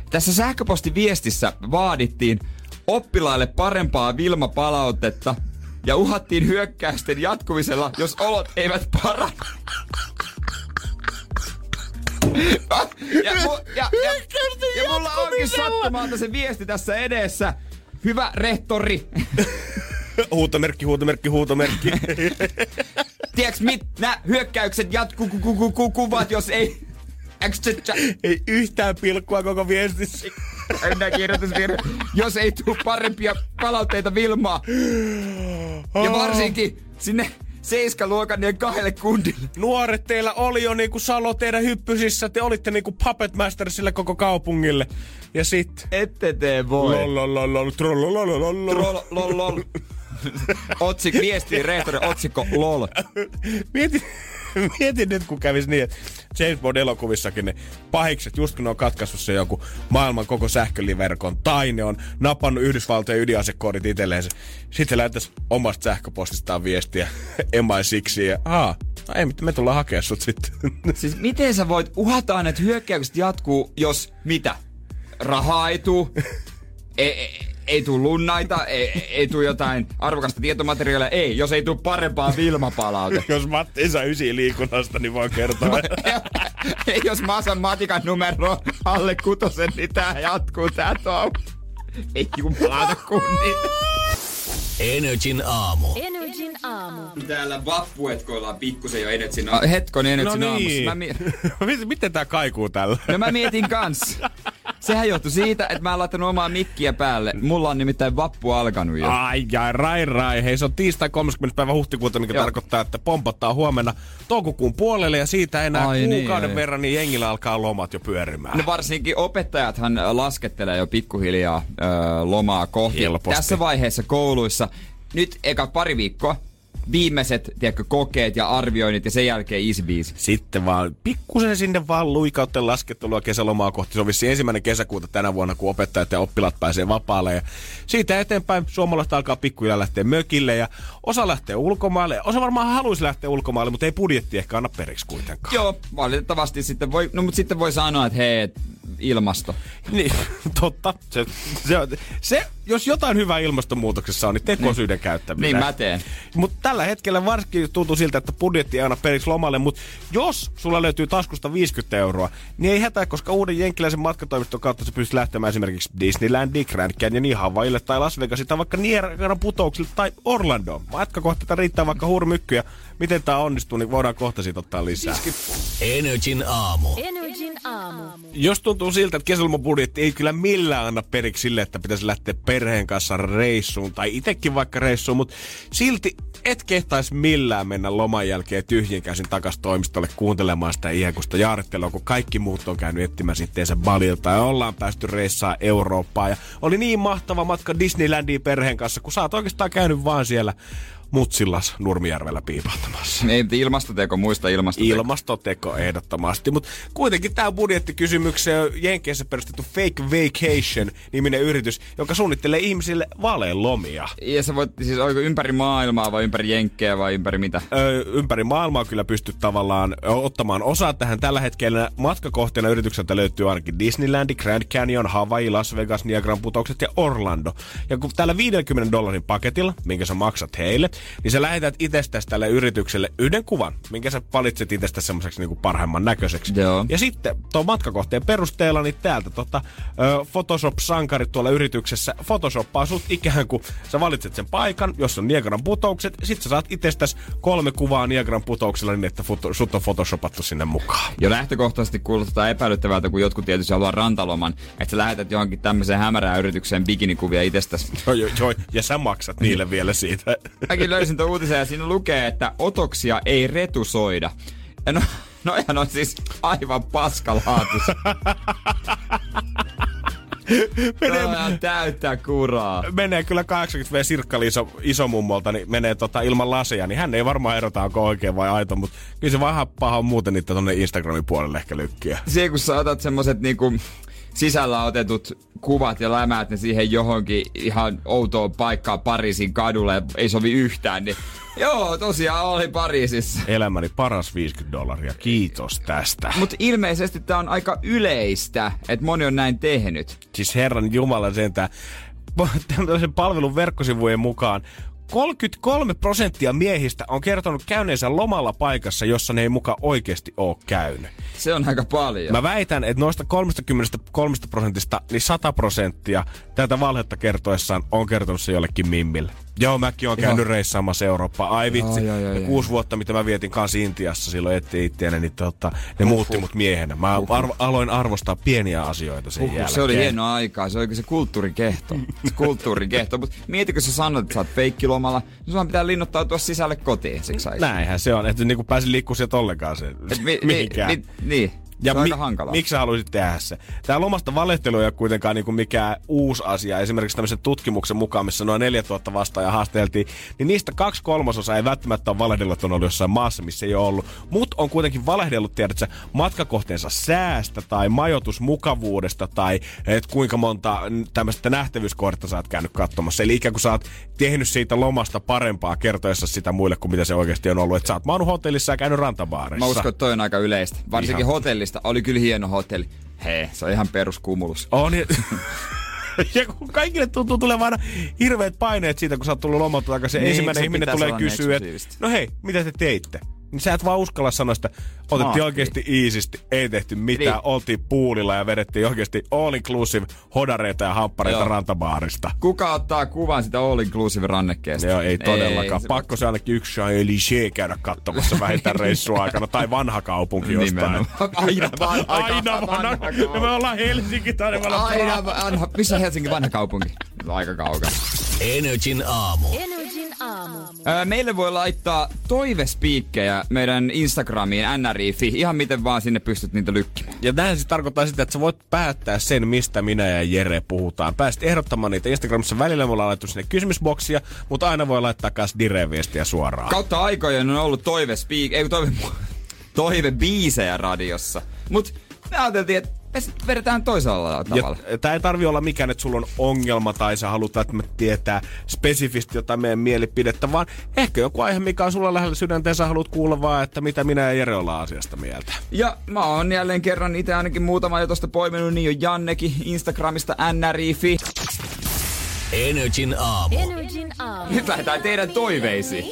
Tässä sähköpostiviestissä vaadittiin oppilaille parempaa Vilma-palautetta ja uhattiin hyökkäysten jatkumisella, jos olot eivät parane. ja, mu- ja, ja, ja mulla onkin sattumalta se viesti tässä edessä. Hyvä rehtori. Huutomerkki, huutomerkki, huutomerkki. Tiedätkö mit, nämä hyökkäykset jatkuu ku, ku, ku, ku, kuvat, jos ei... ei yhtään pilkkua koko viestissä. Enää kirjoitusvirhe. Jos ei tule parempia palautteita Vilmaa. Ja varsinkin sinne seiskaluokan kahdelle kundille. Nuoret teillä oli jo niinku Salo teidän hyppysissä. Te olitte niinku Puppet Master sille koko kaupungille. Ja sit... Ette te voi. Lolololol, trollolololol. Troll, lol, lol. Otsik, viestii rehtori, otsikko lol. Mietin, mietin nyt, kun kävis niin, että James Bond-elokuvissakin ne pahikset, just kun ne on katkaissut se joku maailman koko sähköliverkon, tai ne on napannut Yhdysvaltojen ydinasekoodit itselleen. Sitten lähettäisi omasta sähköpostistaan viestiä MI6 ja aa, no ei, me tullaan hakea sut sitten. Siis miten sä voit uhata, että hyökkäykset jatkuu, jos mitä? Rahaa ei tuu, ei, ei, ei tuu lunnaita, ei, ei tuu jotain arvokasta tietomateriaalia, ei, jos ei tuu parempaa Vilma-palaute. Jos Matti ei saa ysi liikunnasta, niin voin kertoa. ei, jos mä osaan matikan numero alle kutosen, niin tää jatkuu tää touhu. Ei jumalauta kunniin. Energin aamu. Energin aamu. Täällä vappuetkoillaan pikkusen jo Energin aamu. Hetkon Energin no aamussa. niin. Mä mi- Miten- tää kaikuu tällä? No mä mietin kanssa. Sehän johtui siitä, että mä oon laittanut omaa mikkiä päälle. Mulla on nimittäin vappu alkanut jo. Ai jai, rai rai. Hei, se on tiistai 30. päivä huhtikuuta, mikä Joo. tarkoittaa, että pompottaa huomenna toukokuun puolelle ja siitä enää Ai niin, kuukauden ai. verran, niin jengillä alkaa lomat jo pyörimään. No varsinkin opettajathan laskettelee jo pikkuhiljaa ö, lomaa kohti. Helposti. Tässä vaiheessa kouluissa nyt eka pari viikkoa, viimeiset tiedätkö, kokeet ja arvioinnit ja sen jälkeen easy biisi. Sitten vaan pikkusen sinne vaan luikautta laskettelua kesälomaa kohti. Se on vissiin ensimmäinen kesäkuuta tänä vuonna, kun opettajat ja oppilaat pääsee vapaalle. Ja siitä eteenpäin suomalaiset alkaa pikkuhiljaa lähteä mökille ja osa lähtee ulkomaille. Osa varmaan haluaisi lähteä ulkomaille, mutta ei budjetti ehkä anna periksi kuitenkaan. Joo, valitettavasti sitten voi, no mutta sitten voi sanoa, että hei, ilmasto. Niin, totta. Se, se, se, jos jotain hyvää ilmastonmuutoksessa on, niin tekosyiden käyttäminen. Niin mä teen. Mutta tällä hetkellä varsinkin tuntuu siltä, että budjetti ei anna periksi lomalle, mutta jos sulla löytyy taskusta 50 euroa, niin ei hätää, koska uuden jenkkiläisen matkatoimiston kautta sä pystyt lähtemään esimerkiksi Disneylandiin, Grand Canyoniin, Havaille tai Las Vegasin tai vaikka Niagaran putouksille tai Orlandoon. Matkakohteita riittää vaikka hurmykkyjä. Miten tää onnistuu, niin voidaan kohta siitä ottaa lisää. Energin aamu. Energin aamu. Jos tuntuu siltä, että kesälomabudjetti ei kyllä millään anna periksi sille, että pitäisi lähteä perheen kanssa reissuun tai itekin vaikka reissuun, mutta silti et kehtaisi millään mennä loman jälkeen tyhjin käsin takas toimistolle kuuntelemaan sitä iäkusta jaarittelua, kun kaikki muut on käynyt etsimään sitteensä Balilta ja ollaan päästy reissaa Eurooppaan. Ja oli niin mahtava matka Disneylandiin perheen kanssa, kun sä oot oikeastaan käynyt vaan siellä Mutsillas Nurmijärvellä piipahtamassa. Ei mutta ilmastoteko, muista ilmastoteko. Ilmastoteko ehdottomasti, mutta kuitenkin tämä budjettikysymykseen on Jenkeissä perustettu Fake Vacation-niminen yritys, joka suunnittelee ihmisille valelomia. Ja sä voit siis oliko ympäri maailmaa vai ympäri jenkkejä vai ympäri mitä? Ö, ympäri maailmaa kyllä pystyt tavallaan ottamaan osaa tähän. Tällä hetkellä matkakohteena yritykseltä löytyy ainakin Disneyland, Grand Canyon, Hawaii, Las Vegas, Niagaran putoukset ja Orlando. Ja kun tällä 50 dollarin paketilla, minkä sä maksat heille, niin sä lähetät itsestäsi tälle yritykselle yhden kuvan, minkä sä valitset itsestäsi semmoiseksi niinku parhaimman näköiseksi. Joo. Ja sitten tuon matkakohteen perusteella, niin täältä tota, ö, Photoshop-sankarit tuolla yrityksessä Photoshoppaa sut ikään kuin sä valitset sen paikan, jos on Niagaran putoukset, sit sä saat itsestäsi kolme kuvaa Niagaran putouksella niin, että foto, sut on photoshopattu sinne mukaan. Jo lähtökohtaisesti kuulostaa epäilyttävältä, kun jotkut tietysti haluaa rantaloman, että sä lähetät johonkin tämmöiseen hämärään yritykseen bikinikuvia itsestäsi. Joo, joo, joo, ja sä maksat niille vielä siitä. Mäkin löysin tuon uutisen ja siinä lukee, että otoksia ei retusoida. Ja no, noihän on siis aivan paskalaatus. Toi on täyttä kuraa. menee kyllä 80V Sirkkali iso, isomummolta, niin menee tota ilman laseja, niin hän ei varmaan erota, onko oikein vai aito, mutta kyllä se vähän paha on muuten niitä tonne Instagramin puolelle ehkä lykkiä. Se kun sä otat semmoset niinku sisällä otetut kuvat ja lämäät ne siihen johonkin ihan outoon paikkaan Pariisin kadulle, ei sovi yhtään, niin joo, tosiaan oli Pariisissa. Elämäni paras 50 dollaria, kiitos tästä. Mutta ilmeisesti tää on aika yleistä, että moni on näin tehnyt. Siis herran jumala sentään, tämmöisen palvelun verkkosivujen mukaan 33 prosenttia miehistä on kertonut käyneensä lomalla paikassa, jossa ne ei muka oikeasti ole käynyt. Se on aika paljon. Mä väitän, että noista 33 prosentista, niin 100 prosenttia tätä valhetta kertoessaan on kertonut se jollekin mimmille. Joo, mäkin oon käynyt reissaamassa Eurooppaa. Ai vitsi, Joo, joo, joo, kuusi vuotta, mitä mä vietin kanssa Intiassa silloin etti itseäni, niin tota, ne muutti mut miehenä. Mä arvo, aloin arvostaa pieniä asioita sen Huhhuh, jälkeen. se oli hienoa aikaa, se oli se kulttuurikehto. Se kulttuurikehto. Mutta mietitkö sä sanot, että sä oot feikkilomalla, niin sun pitää linnoittautua sisälle kotiin siksi. Näinhän se on, että niinku pääsin liikkuu sieltä ollenkaan se, Et mi, mihinkään. Ni, ni, niin, Ja se on mi- aika hankalaa. miksi sä haluaisit tehdä se? Tämä lomasta valehtelu ei ole kuitenkaan niinku mikään uusi asia. Esimerkiksi tämmöisen tutkimuksen mukaan, missä noin 4000 vastaajaa haasteltiin, niin niistä kaksi kolmasosaa ei välttämättä ole valehdellut, että on ollut jossain maassa, missä ei ole ollut. Mutta on kuitenkin valehdellut, tiedätkö, matkakohteensa säästä tai majoitusmukavuudesta tai et kuinka monta tämmöistä nähtävyyskohdetta sä oot käynyt katsomassa. Eli ikään kuin sä oot tehnyt siitä lomasta parempaa kertoessa sitä muille kuin mitä se oikeasti on ollut. Että sä oot maannut hotellissa ja käynyt rantabaarissa. Mä uskon, että toi on aika yleistä. Varsinkin Ihan. Hotellista. Oli kyllä hieno hotelli. Hei, se on ihan peruskumulus. On. Ja, ja kun kaikille tuntuu tulevan aina hirveät paineet siitä, kun sä oot tullut lomalta takaisin. Niin, Ensimmäinen ihminen tulee kysyä, että no hei, mitä te teitte? Niin sä et vaan uskalla sanoa sitä, otettiin oikeasti iisisti, ei tehty mitään, Niin. oltiin puulilla ja vedettiin oikeasti all inclusive hodareita ja hamppareita Joo. rantabaarista. Kuka ottaa kuvan sitä all inclusive rannekkeesta? Joo, ei todellakaan. se- Pakko se ainakin yksi Champs-Élysées käydä katsomassa vähintään reissun aikana. Tai vanha kaupunki jostain. Aina vanha Aina vanha. Ja me ollaan Helsinki tai me ollaan Aina vanha. Missä on Helsingin vanha kaupunki? Aika kaukana. Energin aamu. Energin aamu. Öö, meille voi laittaa toivespiikkejä meidän Instagramiin, nri.fi. Ihan miten vaan sinne pystyt niitä lykkimään. Ja näin se tarkoittaa sitä, että sä voit päättää sen, mistä minä ja Jere puhutaan. Pääsit ehdottamaan niitä Instagramissa välillä, me ollaan laittu sinne kysymysboksia, mutta aina voi laittaa myös dire-viestiä suoraan. Kautta aikojen on ollut toivespiik... Ei toive... toivebiisejä radiossa. Mut me ajateltiin, että vedetään toisella tavalla. Tää ei tarvi olla mikään, että sulla on ongelma tai sä haluat välttämättä tietää spesifisti jotain meidän mielipidettä, vaan ehkä joku aihe, mikä on sulla lähellä sydäntä ja sä haluat kuulla vaan, että mitä minä ja Jere ollaan asiasta mieltä. Ja mä oon jälleen kerran itse ainakin muutama jo tosta poiminut, niin on Jannekin Instagramista nri.fi. Energin aamu. Energin aamu. Nyt lähdetään teidän toiveisiin.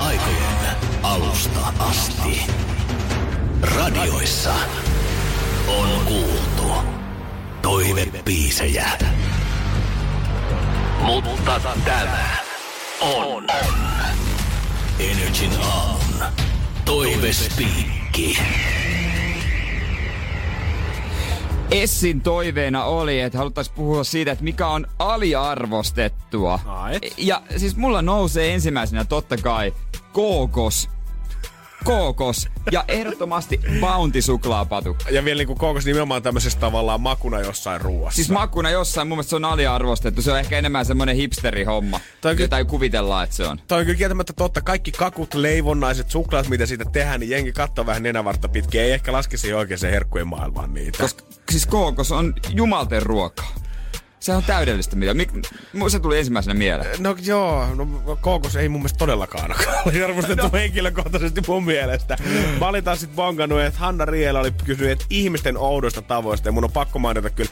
Aikojen alusta asti. Radioissa on kuultu toivebiisejä. Mutta tämä on Energin aamun toivespiikki. Essin toiveena oli, että haluttaisiin puhua siitä, että mikä on aliarvostettua. Ja siis mulla nousee ensimmäisenä totta kai kookos. Kookos. Ja ehdottomasti Bounty-suklaapatu. Ja vielä niinku koukos nimenomaan tämmöisessä tavallaan makuna jossain ruoassa. Siis makuna jossain, mun mielestä se on aliarvostettu. Se on ehkä enemmän semmonen hipsterihomma. Toi Jota ei kuvitellaan, että se on. Toi on kyllä kieltämättä totta. Kaikki kakut, leivonnaiset, suklaat, mitä siitä tehdään, niin jengi katsoo vähän nenävartta pitkin. Ei ehkä laske siihen oikeeseen herkkujen maailmaan niitä. Koska siis kookos on jumalten ruokaa. Se on täydellistä mitä. Mik, se tuli ensimmäisenä mieleen. No joo, no kookos ei mun mielestä todellakaan ole arvostettu no. henkilökohtaisesti mun mielestä. Mä olin taas sit bongannut, että Hanna Riela oli kysynyt että ihmisten oudoista tavoista ja mun on pakko mainita kyllä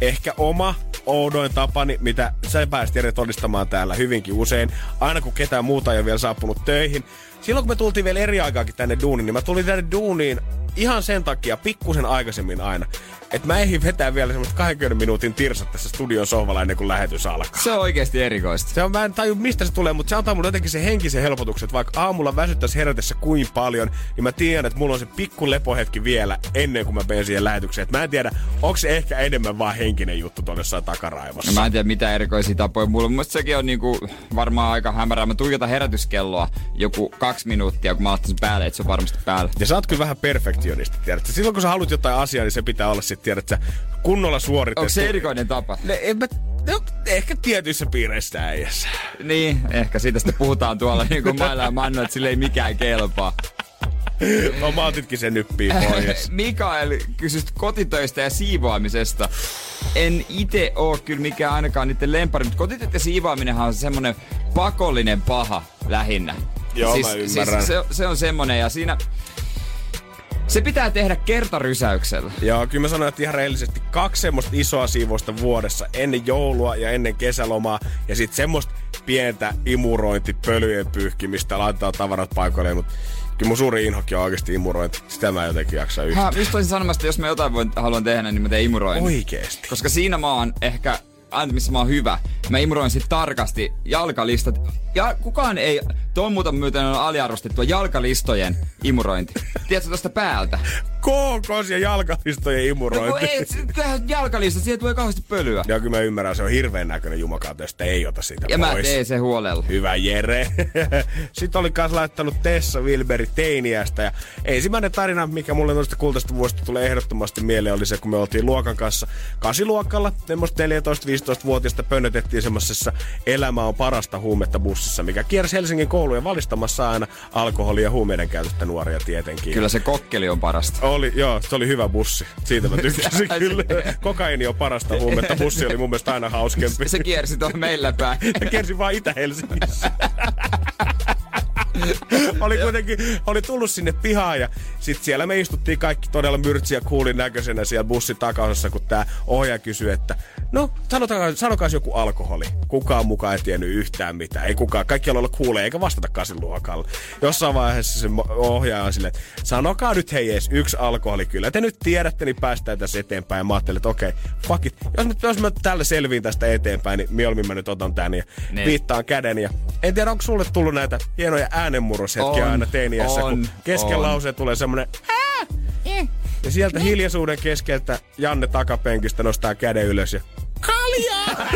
ehkä oma oudoin tapani, mitä sä pääsit Jere todistamaan täällä hyvinkin usein. Aina kun ketään muuta ei ole vielä saapunut töihin. Silloin kun me tultiin vielä eri aikaakin tänne duuniin, niin mä tulin tänne duuniin ihan sen takia pikkusen aikaisemmin aina. Että mä ehdin vetää vielä semmoista 20 minuutin tirsat tässä studion sohvalla ennen kuin lähetys alkaa. Se on oikeasti erikoista. Se on, mä en taju mistä se tulee, mutta se antaa mulle jotenkin se henkisen helpotuksen, että vaikka aamulla väsyttäisi herätessä kuin paljon, niin mä tiedän, että mulla on se pikku lepohetki vielä ennen kuin mä menen siihen lähetykseen. Et mä en tiedä, onko se ehkä enemmän vaan henkinen juttu tuonne jossain takaraivossa. No mä en tiedä mitä erikoisia tapoja mulla. Mun mielestä sekin on niinku varmaan aika hämärää. Mä tuijotan herätyskelloa joku kaksi minuuttia, kun mä sen päälle, että se on varmasti päällä. Ja sä oot kyllä vähän perfektionisti, tiedätkö? Silloin kun sä haluat jotain asiaa, niin se pitää olla sitten, tiedätkö, kunnolla suoritettu. Onko se erikoinen tapa? Ne, en mä, no, ehkä tietyissä piireissä äijässä. Niin, ehkä siitä sitten puhutaan tuolla niin kuin mailla ja manno, että sille ei mikään kelpaa. No mä otitkin sen nyppiin pois. Mikael kysyt kotitöistä ja siivoamisesta. En itse oo kyllä mikään ainakaan niiden lempari, mutta kotitöiden siivoaminenhan on semmonen pakollinen paha lähinnä. Joo, siis, mä ymmärrän. Siis se, se on semmonen ja siinä... Se pitää tehdä kertarysäyksellä. Joo, kyllä mä sanoin, että ihan rehellisesti kaksi semmoista isoa siivoista vuodessa ennen joulua ja ennen kesälomaa. Ja sitten semmoista pientä imurointi, pölyjen pyyhkimistä, laitetaan tavarat paikoilleen, mutta kyllä mun suuri inhokki on oikeasti imurointi. Sitä mä en jotenkin jaksa yhtään. Ha, just olisin sanomassa, että jos mä jotain voin, haluan tehdä, niin mä teen imuroinnin. Oikeesti. Koska siinä mä oon ehkä aina missä mä oon hyvä, mä imuroin sit tarkasti jalkalistat. Ja kukaan ei, tuo on muuten muuten on aliarvostettua jalkalistojen imurointi. Tiedätkö tosta päältä? Kookos ja jalkalistojen No imurointi. ei, kyllähän jalkalista, siihen tulee kauheasti pölyä. Ja kyllä mä ymmärrän, se on hirveän näköinen jumakautta, jos ei ota sitä Ja mä pois. teen sen huolella. Hyvä Jere. Sitten oli kans laittanut Tessa Wilberi teiniästä. Ja ensimmäinen tarina, mikä mulle noista kultaista vuosista tulee ehdottomasti mieleen, oli se, kun me oltiin luokan kanssa kasiluokalla. Semmoista 14-15-vuotiaista pönnötettiin semmoisessa elämä on parasta huumetta bussissa, mikä kiersi Helsingin kouluja valistamassa aina alkoholia ja huumeiden käytöstä nuoria tietenkin. Kyllä se kokkeli on parasta. Oli, joo, se oli hyvä bussi. Siitä mä tykkäsin kyllä. Kokaini on parasta huumetta. Bussi oli mun mielestä aina hauskempi. Se kiersi tuohon meillä päin. Ja kiersi vaan Itä-Helsingissä. oli kuitenkin, oli tullut sinne pihaan ja sit siellä me istuttiin kaikki todella myrtsiä kuulin näköisenä siellä bussin takaosassa, kun tää ohjaaja kysyi, että no sanotaan, sanokaa joku alkoholi. Kukaan mukaan ei tiennyt yhtään mitään. Ei kukaan. Kaikki on ollut kuulee eikä vastata kasiluokalla. Jossain vaiheessa se ohjaaja on silleen, että sanokaa nyt hei ees yksi alkoholi kyllä. Te nyt tiedätte, niin päästään tässä eteenpäin. Ja mä ajattelin, että okei, fuck it. Jos mä, jos mä tällä selviin tästä eteenpäin, niin mieluummin mä nyt otan tän ja Niin. viittaan käden. Ja en tiedä, onko sulle tullut näitä hienoja äänenmurroshetkiä aina teiniässä, on, kun kesken lauseen tulee semmonen "Ää!" ja sieltä hiljaisuuden keskeltä Janne takapenkistä nostaa käden ylös ja kaljaa!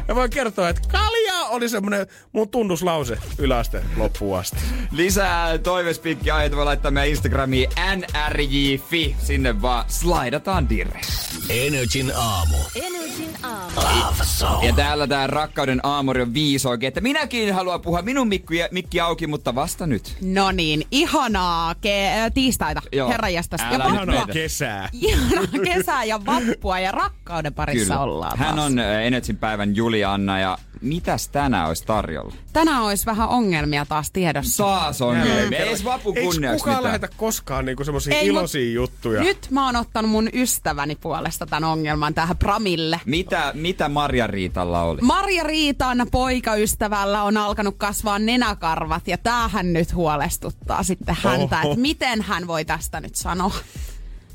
ja voin kertoa, että kaljaa oli semmonen mun tunnuslause yläaste loppuun asti. Lisää toivespiikkiä aiheita voi laittaa meidän Instagramiin nrj.fi. Sinne vaan slaidataan dire. Energin aamu. Energin aamu. Love Zone. Ja täällä tää rakkauden aamuri on viisoikin, että minäkin haluan puhua minun mikki, mikki auki, mutta vasta nyt. No niin, ihanaa ke- äh, tiistaita, Joo. herranjestas. Ja vappua. Ihanaa kesää. Ihanaa kesää ja vappua ja rakkauden parissa ollaan Hän taas. on äh, Energin päivän Julianna ja mitäs tänään olisi tarjolla? Tänään olisi vähän ongelmia taas tiedossa. Taas on. Ei edes Eikö kunniaksi kukaan mitään. lähetä koskaan niinku semmosia Ei, mut iloisia juttuja? Nyt mä oon ottanut mun ystäväni puolesta tämän ongelman tähän Pramille. Mitä, mitä Marja Riitalla oli? Marja Riitan poikaystävällä on alkanut kasvaa nenäkarvat ja tämähän nyt huolestuttaa sitten häntä, että miten hän voi tästä nyt sanoa.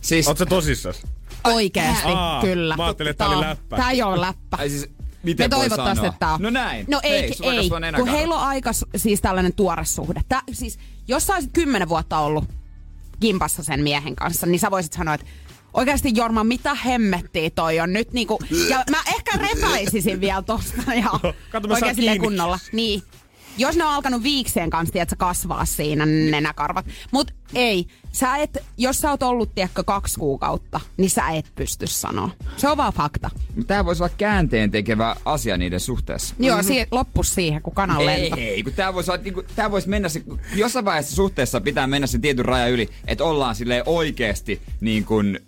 Siis, Oot sä tosissas? Oikeesti, Aa, kyllä. mä ajattelin, että tää oli on- läppä. Tää ei ole läppä. ai siis, miten Me voi toivottavasti, sanoa? että tää on. No näin. No ei, ei, kasvaa kun nenäkarvat. heillä on aika siis tällainen tuore suhde. Tää, siis, jos sä olisit kymmenen vuotta ollut kimpassa sen miehen kanssa, niin sä voisit sanoa, että Oikeasti Jorma, mitä hemmettiä toi on nyt niinku... Ja mä ehkä repäisisin vielä tosta ja Kato, mä oikein kunnolla. Niin. Jos ne on alkanut viikseen kanssa, että kasvaa siinä nenäkarvat. Mut ei, sä et, jos sä oot ollut tiedätkö kaksi kuukautta, niin sä et pysty sanoa. Se on vaan fakta. Tää voisi olla käänteen tekevä asia niiden suhteessa. Joo, siihen, loppus siihen, kun kanan Ei, lento. ei, kun tää voisi olla, niinku, tää voisi mennä se, jossain vaiheessa suhteessa pitää mennä sen tietyn raja yli, että ollaan silleen oikeesti niin kuin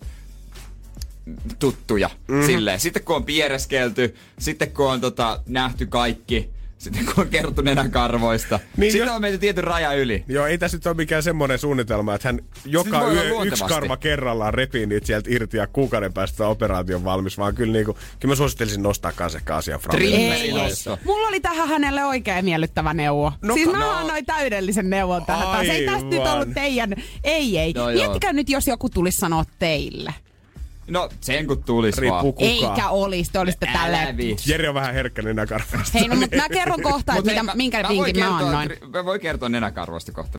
tuttuja. Mm. Silleen. Sitten kun on piereskelty, sitten kun on tota, nähty kaikki, sitten kun on kerrottu nenäkarvoista, Niin niin sitten jos- on menty tietyn raja yli. Joo, ei tässä nyt ole mikään semmoinen suunnitelma, että hän joka voi olla yö yksi karva kerrallaan repii niitä sieltä irti ja kuukauden päästä operaation valmis, vaan kyllä, niinku, kyllä mä suosittelisin nostaa kanssa ehkä asian nosto. Mulla oli tähän hänelle oikein miellyttävä neuvo. No siis mä no. annoin täydellisen neuvon tähän. taas. Ei tästä nyt ollut teidän... Ei, ei. No joo. Miettikää nyt, jos joku tulisi sanoa teille. No sen kun tulis vaan. Riippuu kukaan. Eikä olisi, te olisitte viitsi. Jere on vähän herkkä nenäkarvasta. Hei, no mutta mä kerron kohta, että mitä, minkä voin vinkin mä kertoa- annoin. Mä voin kertoa nenäkarvoista kohta.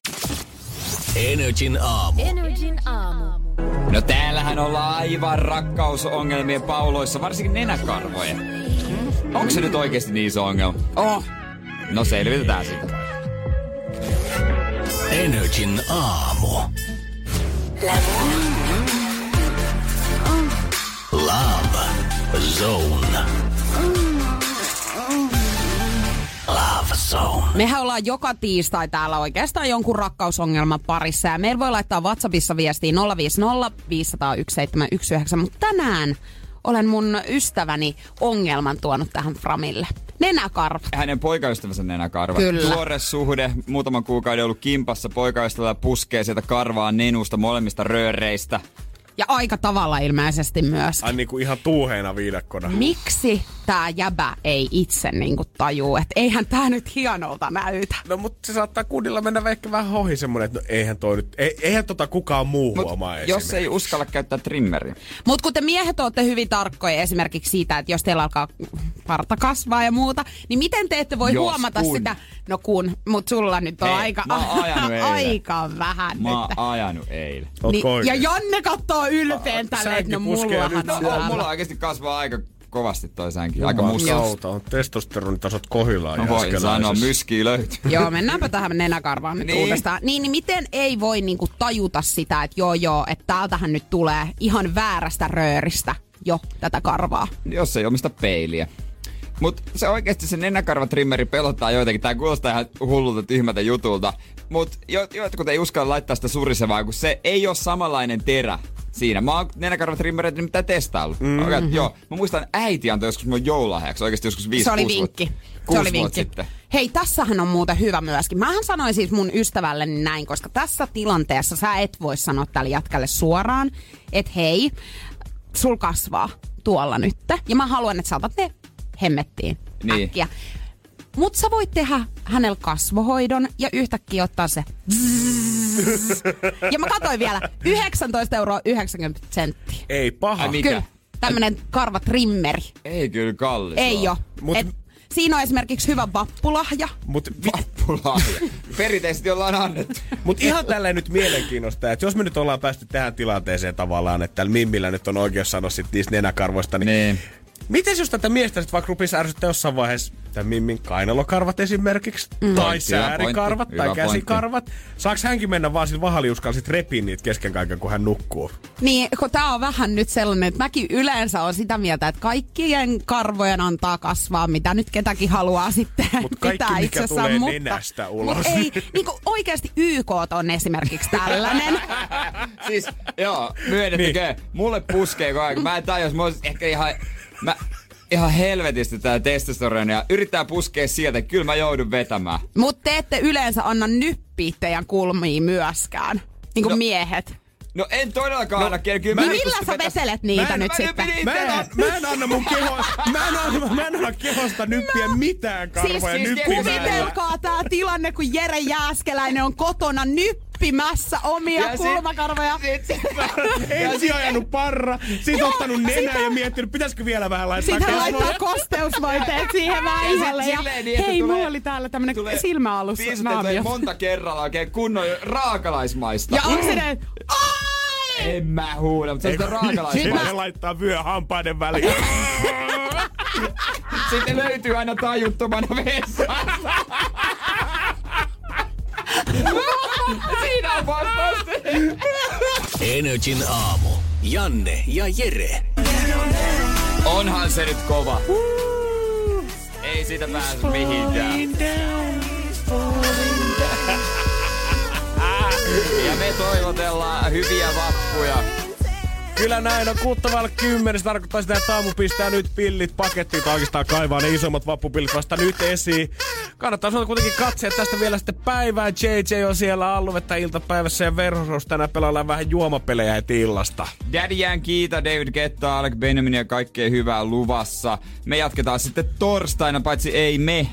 Energin aamu. Energin aamu. No täällähän ollaan aivan rakkausongelmien pauloissa, varsinkin nenäkarvojen. Onko se nyt oikeasti niin iso ongelma? Oh. No selvitetään sitä. Energin aamu. Love Zone. Love Zone. Mehän ollaan joka tiistai täällä oikeastaan jonkun rakkausongelman parissa. Ja meillä voi laittaa WhatsAppissa viestiin 050 501 719. Mutta tänään olen mun ystäväni ongelman tuonut tähän Framille. Nenäkarvat. Hänen poikaystävänsä nenäkarva. Kyllä. Tuore suhde, muutaman kuukauden ollut kimpassa. Poikaystävällä puskee sieltä karvaa nenusta molemmista rööreistä. Ja aika tavalla ilmeisesti myös. Ai niinku ihan tuuheena viidakkona. Miksi tämä jäbä ei itse niinku tajuu, että eihän tämä nyt hienolta näytä? No mutta se saattaa kunnilla mennä ehkä vähän ohi semmonen, että no eihän toi nyt, ei, eihän tota kukaan muu Mut huomaa jos ei uskalla käyttää trimmeriä. Mutta kun te miehet olette hyvin tarkkoja esimerkiksi siitä, että jos teillä alkaa parta kasvaa ja muuta, niin miten te ette voi Jos, huomata kun. sitä? No kun, mutta sulla nyt on Hei, aika, mä oon aika vähän Mä oon nyt. ajanut eilen. Niin, ja? Janne kattoo ylpeän tälle, että no mullahan on No, mulla oikeasti kasvaa aika kovasti toi sänki. Aika. Kauta, on testosteronitasot kohillaan No voin sanoa, myskiä löytyy. Joo, mennäänpä tähän nenäkarvaan nyt Niin. niin. uudestaan. Niin, niin miten ei voi niinku tajuta sitä, että joo joo, että täältähän nyt tulee ihan väärästä rööristä jo tätä karvaa. jos ei omista peiliä. Mutta se oikeasti se nenäkarvatrimmeri pelottaa joitakin. Tää kuulostaa ihan hullulta tyhmältä jutulta. Mutta jo, jotkut ei uskalla laittaa sitä surisevaa, kun se ei ole samanlainen terä siinä. Mä oon nenäkarvatrimmeriä nimittäin testaillut. Mm-hmm. Joo, mä muistan äiti antoi joskus mun joululahjaksi oikeasti joskus 5 Se oli kuusi vinkki. vuotta- Se oli vinkki. Sitten. Hei, tässähän on muuten hyvä myöskin. Mähän sanoin siis mun ystävälleni näin, koska tässä tilanteessa sä et voi sanoa tälle jatkalle suoraan, että hei, sul kasvaa tuolla nyt. Ja mä haluan, että sä otat ne hemmettiin Niin. äkkiä. Mut sä voit tehdä hänellä kasvohoidon ja yhtäkkiä ottaa se. Ja mä katsoin vielä 19 euroa 90 senttiä. Ei paha. Ai mikä? Kyllä, tämmönen karvatrimmeri. Ei kyllä kallis Ei oo. Mut- Et siinä on esimerkiksi hyvä vappulahja. Mut, Vappulahja. Perinteisesti ollaan annettu. mut ihan tälleen nyt mielenkiinnosta, että jos me nyt ollaan päästy tähän tilanteeseen tavallaan, että täällä Mimmillä nyt on oikeus sanoa sit niistä nenäkarvoista, niin Niin. Mites jos tätä miestä sit vaikka rupisi ärsyttää jossain vaiheessa tämän Mimmin kainalokarvat esimerkiksi, mm. tai Pointti, säärikarvat, pointti, tai käsikarvat? Saaks hänkin mennä vaan sillä vahaliuskalla sit repiin niitä kesken kaiken, kun hän nukkuu? Niin, kun tää on vähän nyt sellainen, että mäkin yleensä on sitä mieltä, että kaikkien karvojen antaa kasvaa, mitä nyt ketäkin haluaa sitten Mut kaikki, pitää mikä itsessään, tulee mutta, nenästä ulos. Mut ei, niin kuin oikeasti YK on esimerkiksi tällainen. Siis, joo, myönnettekö? Niin. Mulle puskee koko ajan. Mä en tajus, mä olisin ehkä ihan... Mä, ihan helvetisti tää testosteronia. Yrittää puskea sieltä, kyllä mä joudun vetämään. Mutta te ette yleensä anna nyppiä teidän kulmiin myöskään. Niin kuin No. miehet. No en todellakaan no, anna kyllä. kyllä Niin mä millä pystyn sä vetelet niitä Mä en- nyt mä en sitten? Mä en, mä en anna mun keho, mä en anna, mä en anna kehosta nyppiä mitään karvoja siis nyppimään. Kuvitelkaa tää tilanne, kun Jere Jääskeläinen on kotona nyppimässä omia Ja sit- kulmakarvoja. sit- sit- Ensin ajanut parra, sit ottanut nenä ja miettinyt, pitäisikö vielä vähän laittaa Sitten hän laittaa kosteusvoiteet siihen väisälle. Ja, silleen niin, hei, tulee- mulla oli täällä tämmönen tulee silmäalus naamio. monta kerralla oikein kunnon raakalaismaista. Ja onko se ne! En mä huuda, mutta se on Sitten raakalaismaista. ne laittaa vyö hampaiden väliin. Sitten löytyy aina tajuttomana vessassa. Siinä on vastaus. Energin aamu. Janne ja Jere. Onhan se nyt kova. Ei siitä pääse mihinkään. Ja me toivotellaan hyviä vappuja. Kyllä näin on. Kuuttavalla kymmenen. Se tarkoittaa sitä, että aamu pistää nyt pillit pakettiin. Tai oikeastaan kaivaa ne isommat vappupillit vasta nyt esiin. Kannattaa sanoa kuitenkin katseet tästä vielä sitten päivään. JJ on siellä Alluvettä iltapäivässä ja Verhos tänään pelaillaan vähän juomapelejä heti illasta. Daddy Kiita, David Ketta, Alec Benjamin ja kaikkea hyvää luvassa. Me jatketaan sitten torstaina, paitsi ei me.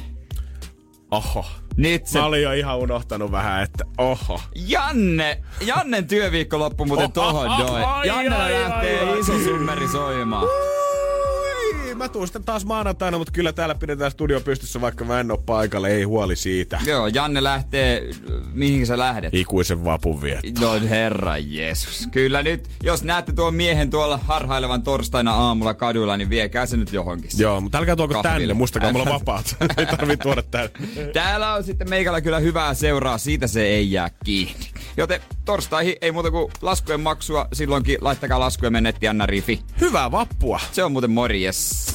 Oho. Nyt se Mä olin jo ihan unohtanut vähän, että oho. Janne, Jannen työviikkoloppu muuten tohon ai, noin. Jannella ai, lähtee ai, iso symmeri soimaan. Ui, Mä tuun sitten taas maanantaina, mutta kyllä täällä pidetään studio pystyssä, vaikka mä en oo paikalla. Ei huoli siitä. Joo, Janne lähtee, mihin sä lähdet? Ikuisen vapun viet. No herra Jeesus. Kyllä nyt, jos näette tuon miehen tuolla harhailevan torstaina aamulla kaduilla, niin viekää se nyt johonkin. Joo, mutta älkää tuoko Kahville. tänne. Muistakaa, mulla vapaat. Ei tarvii tuoda tänne. Täällä on sitten meikällä kyllä hyvää seuraa, siitä se ei jää kiinni. Joten torstaihin ei muuta kuin laskujen maksua, silloinkin laittakaa laskuja mennetti Anna Rifi. Hyvää vappua. Se on muuten morjes.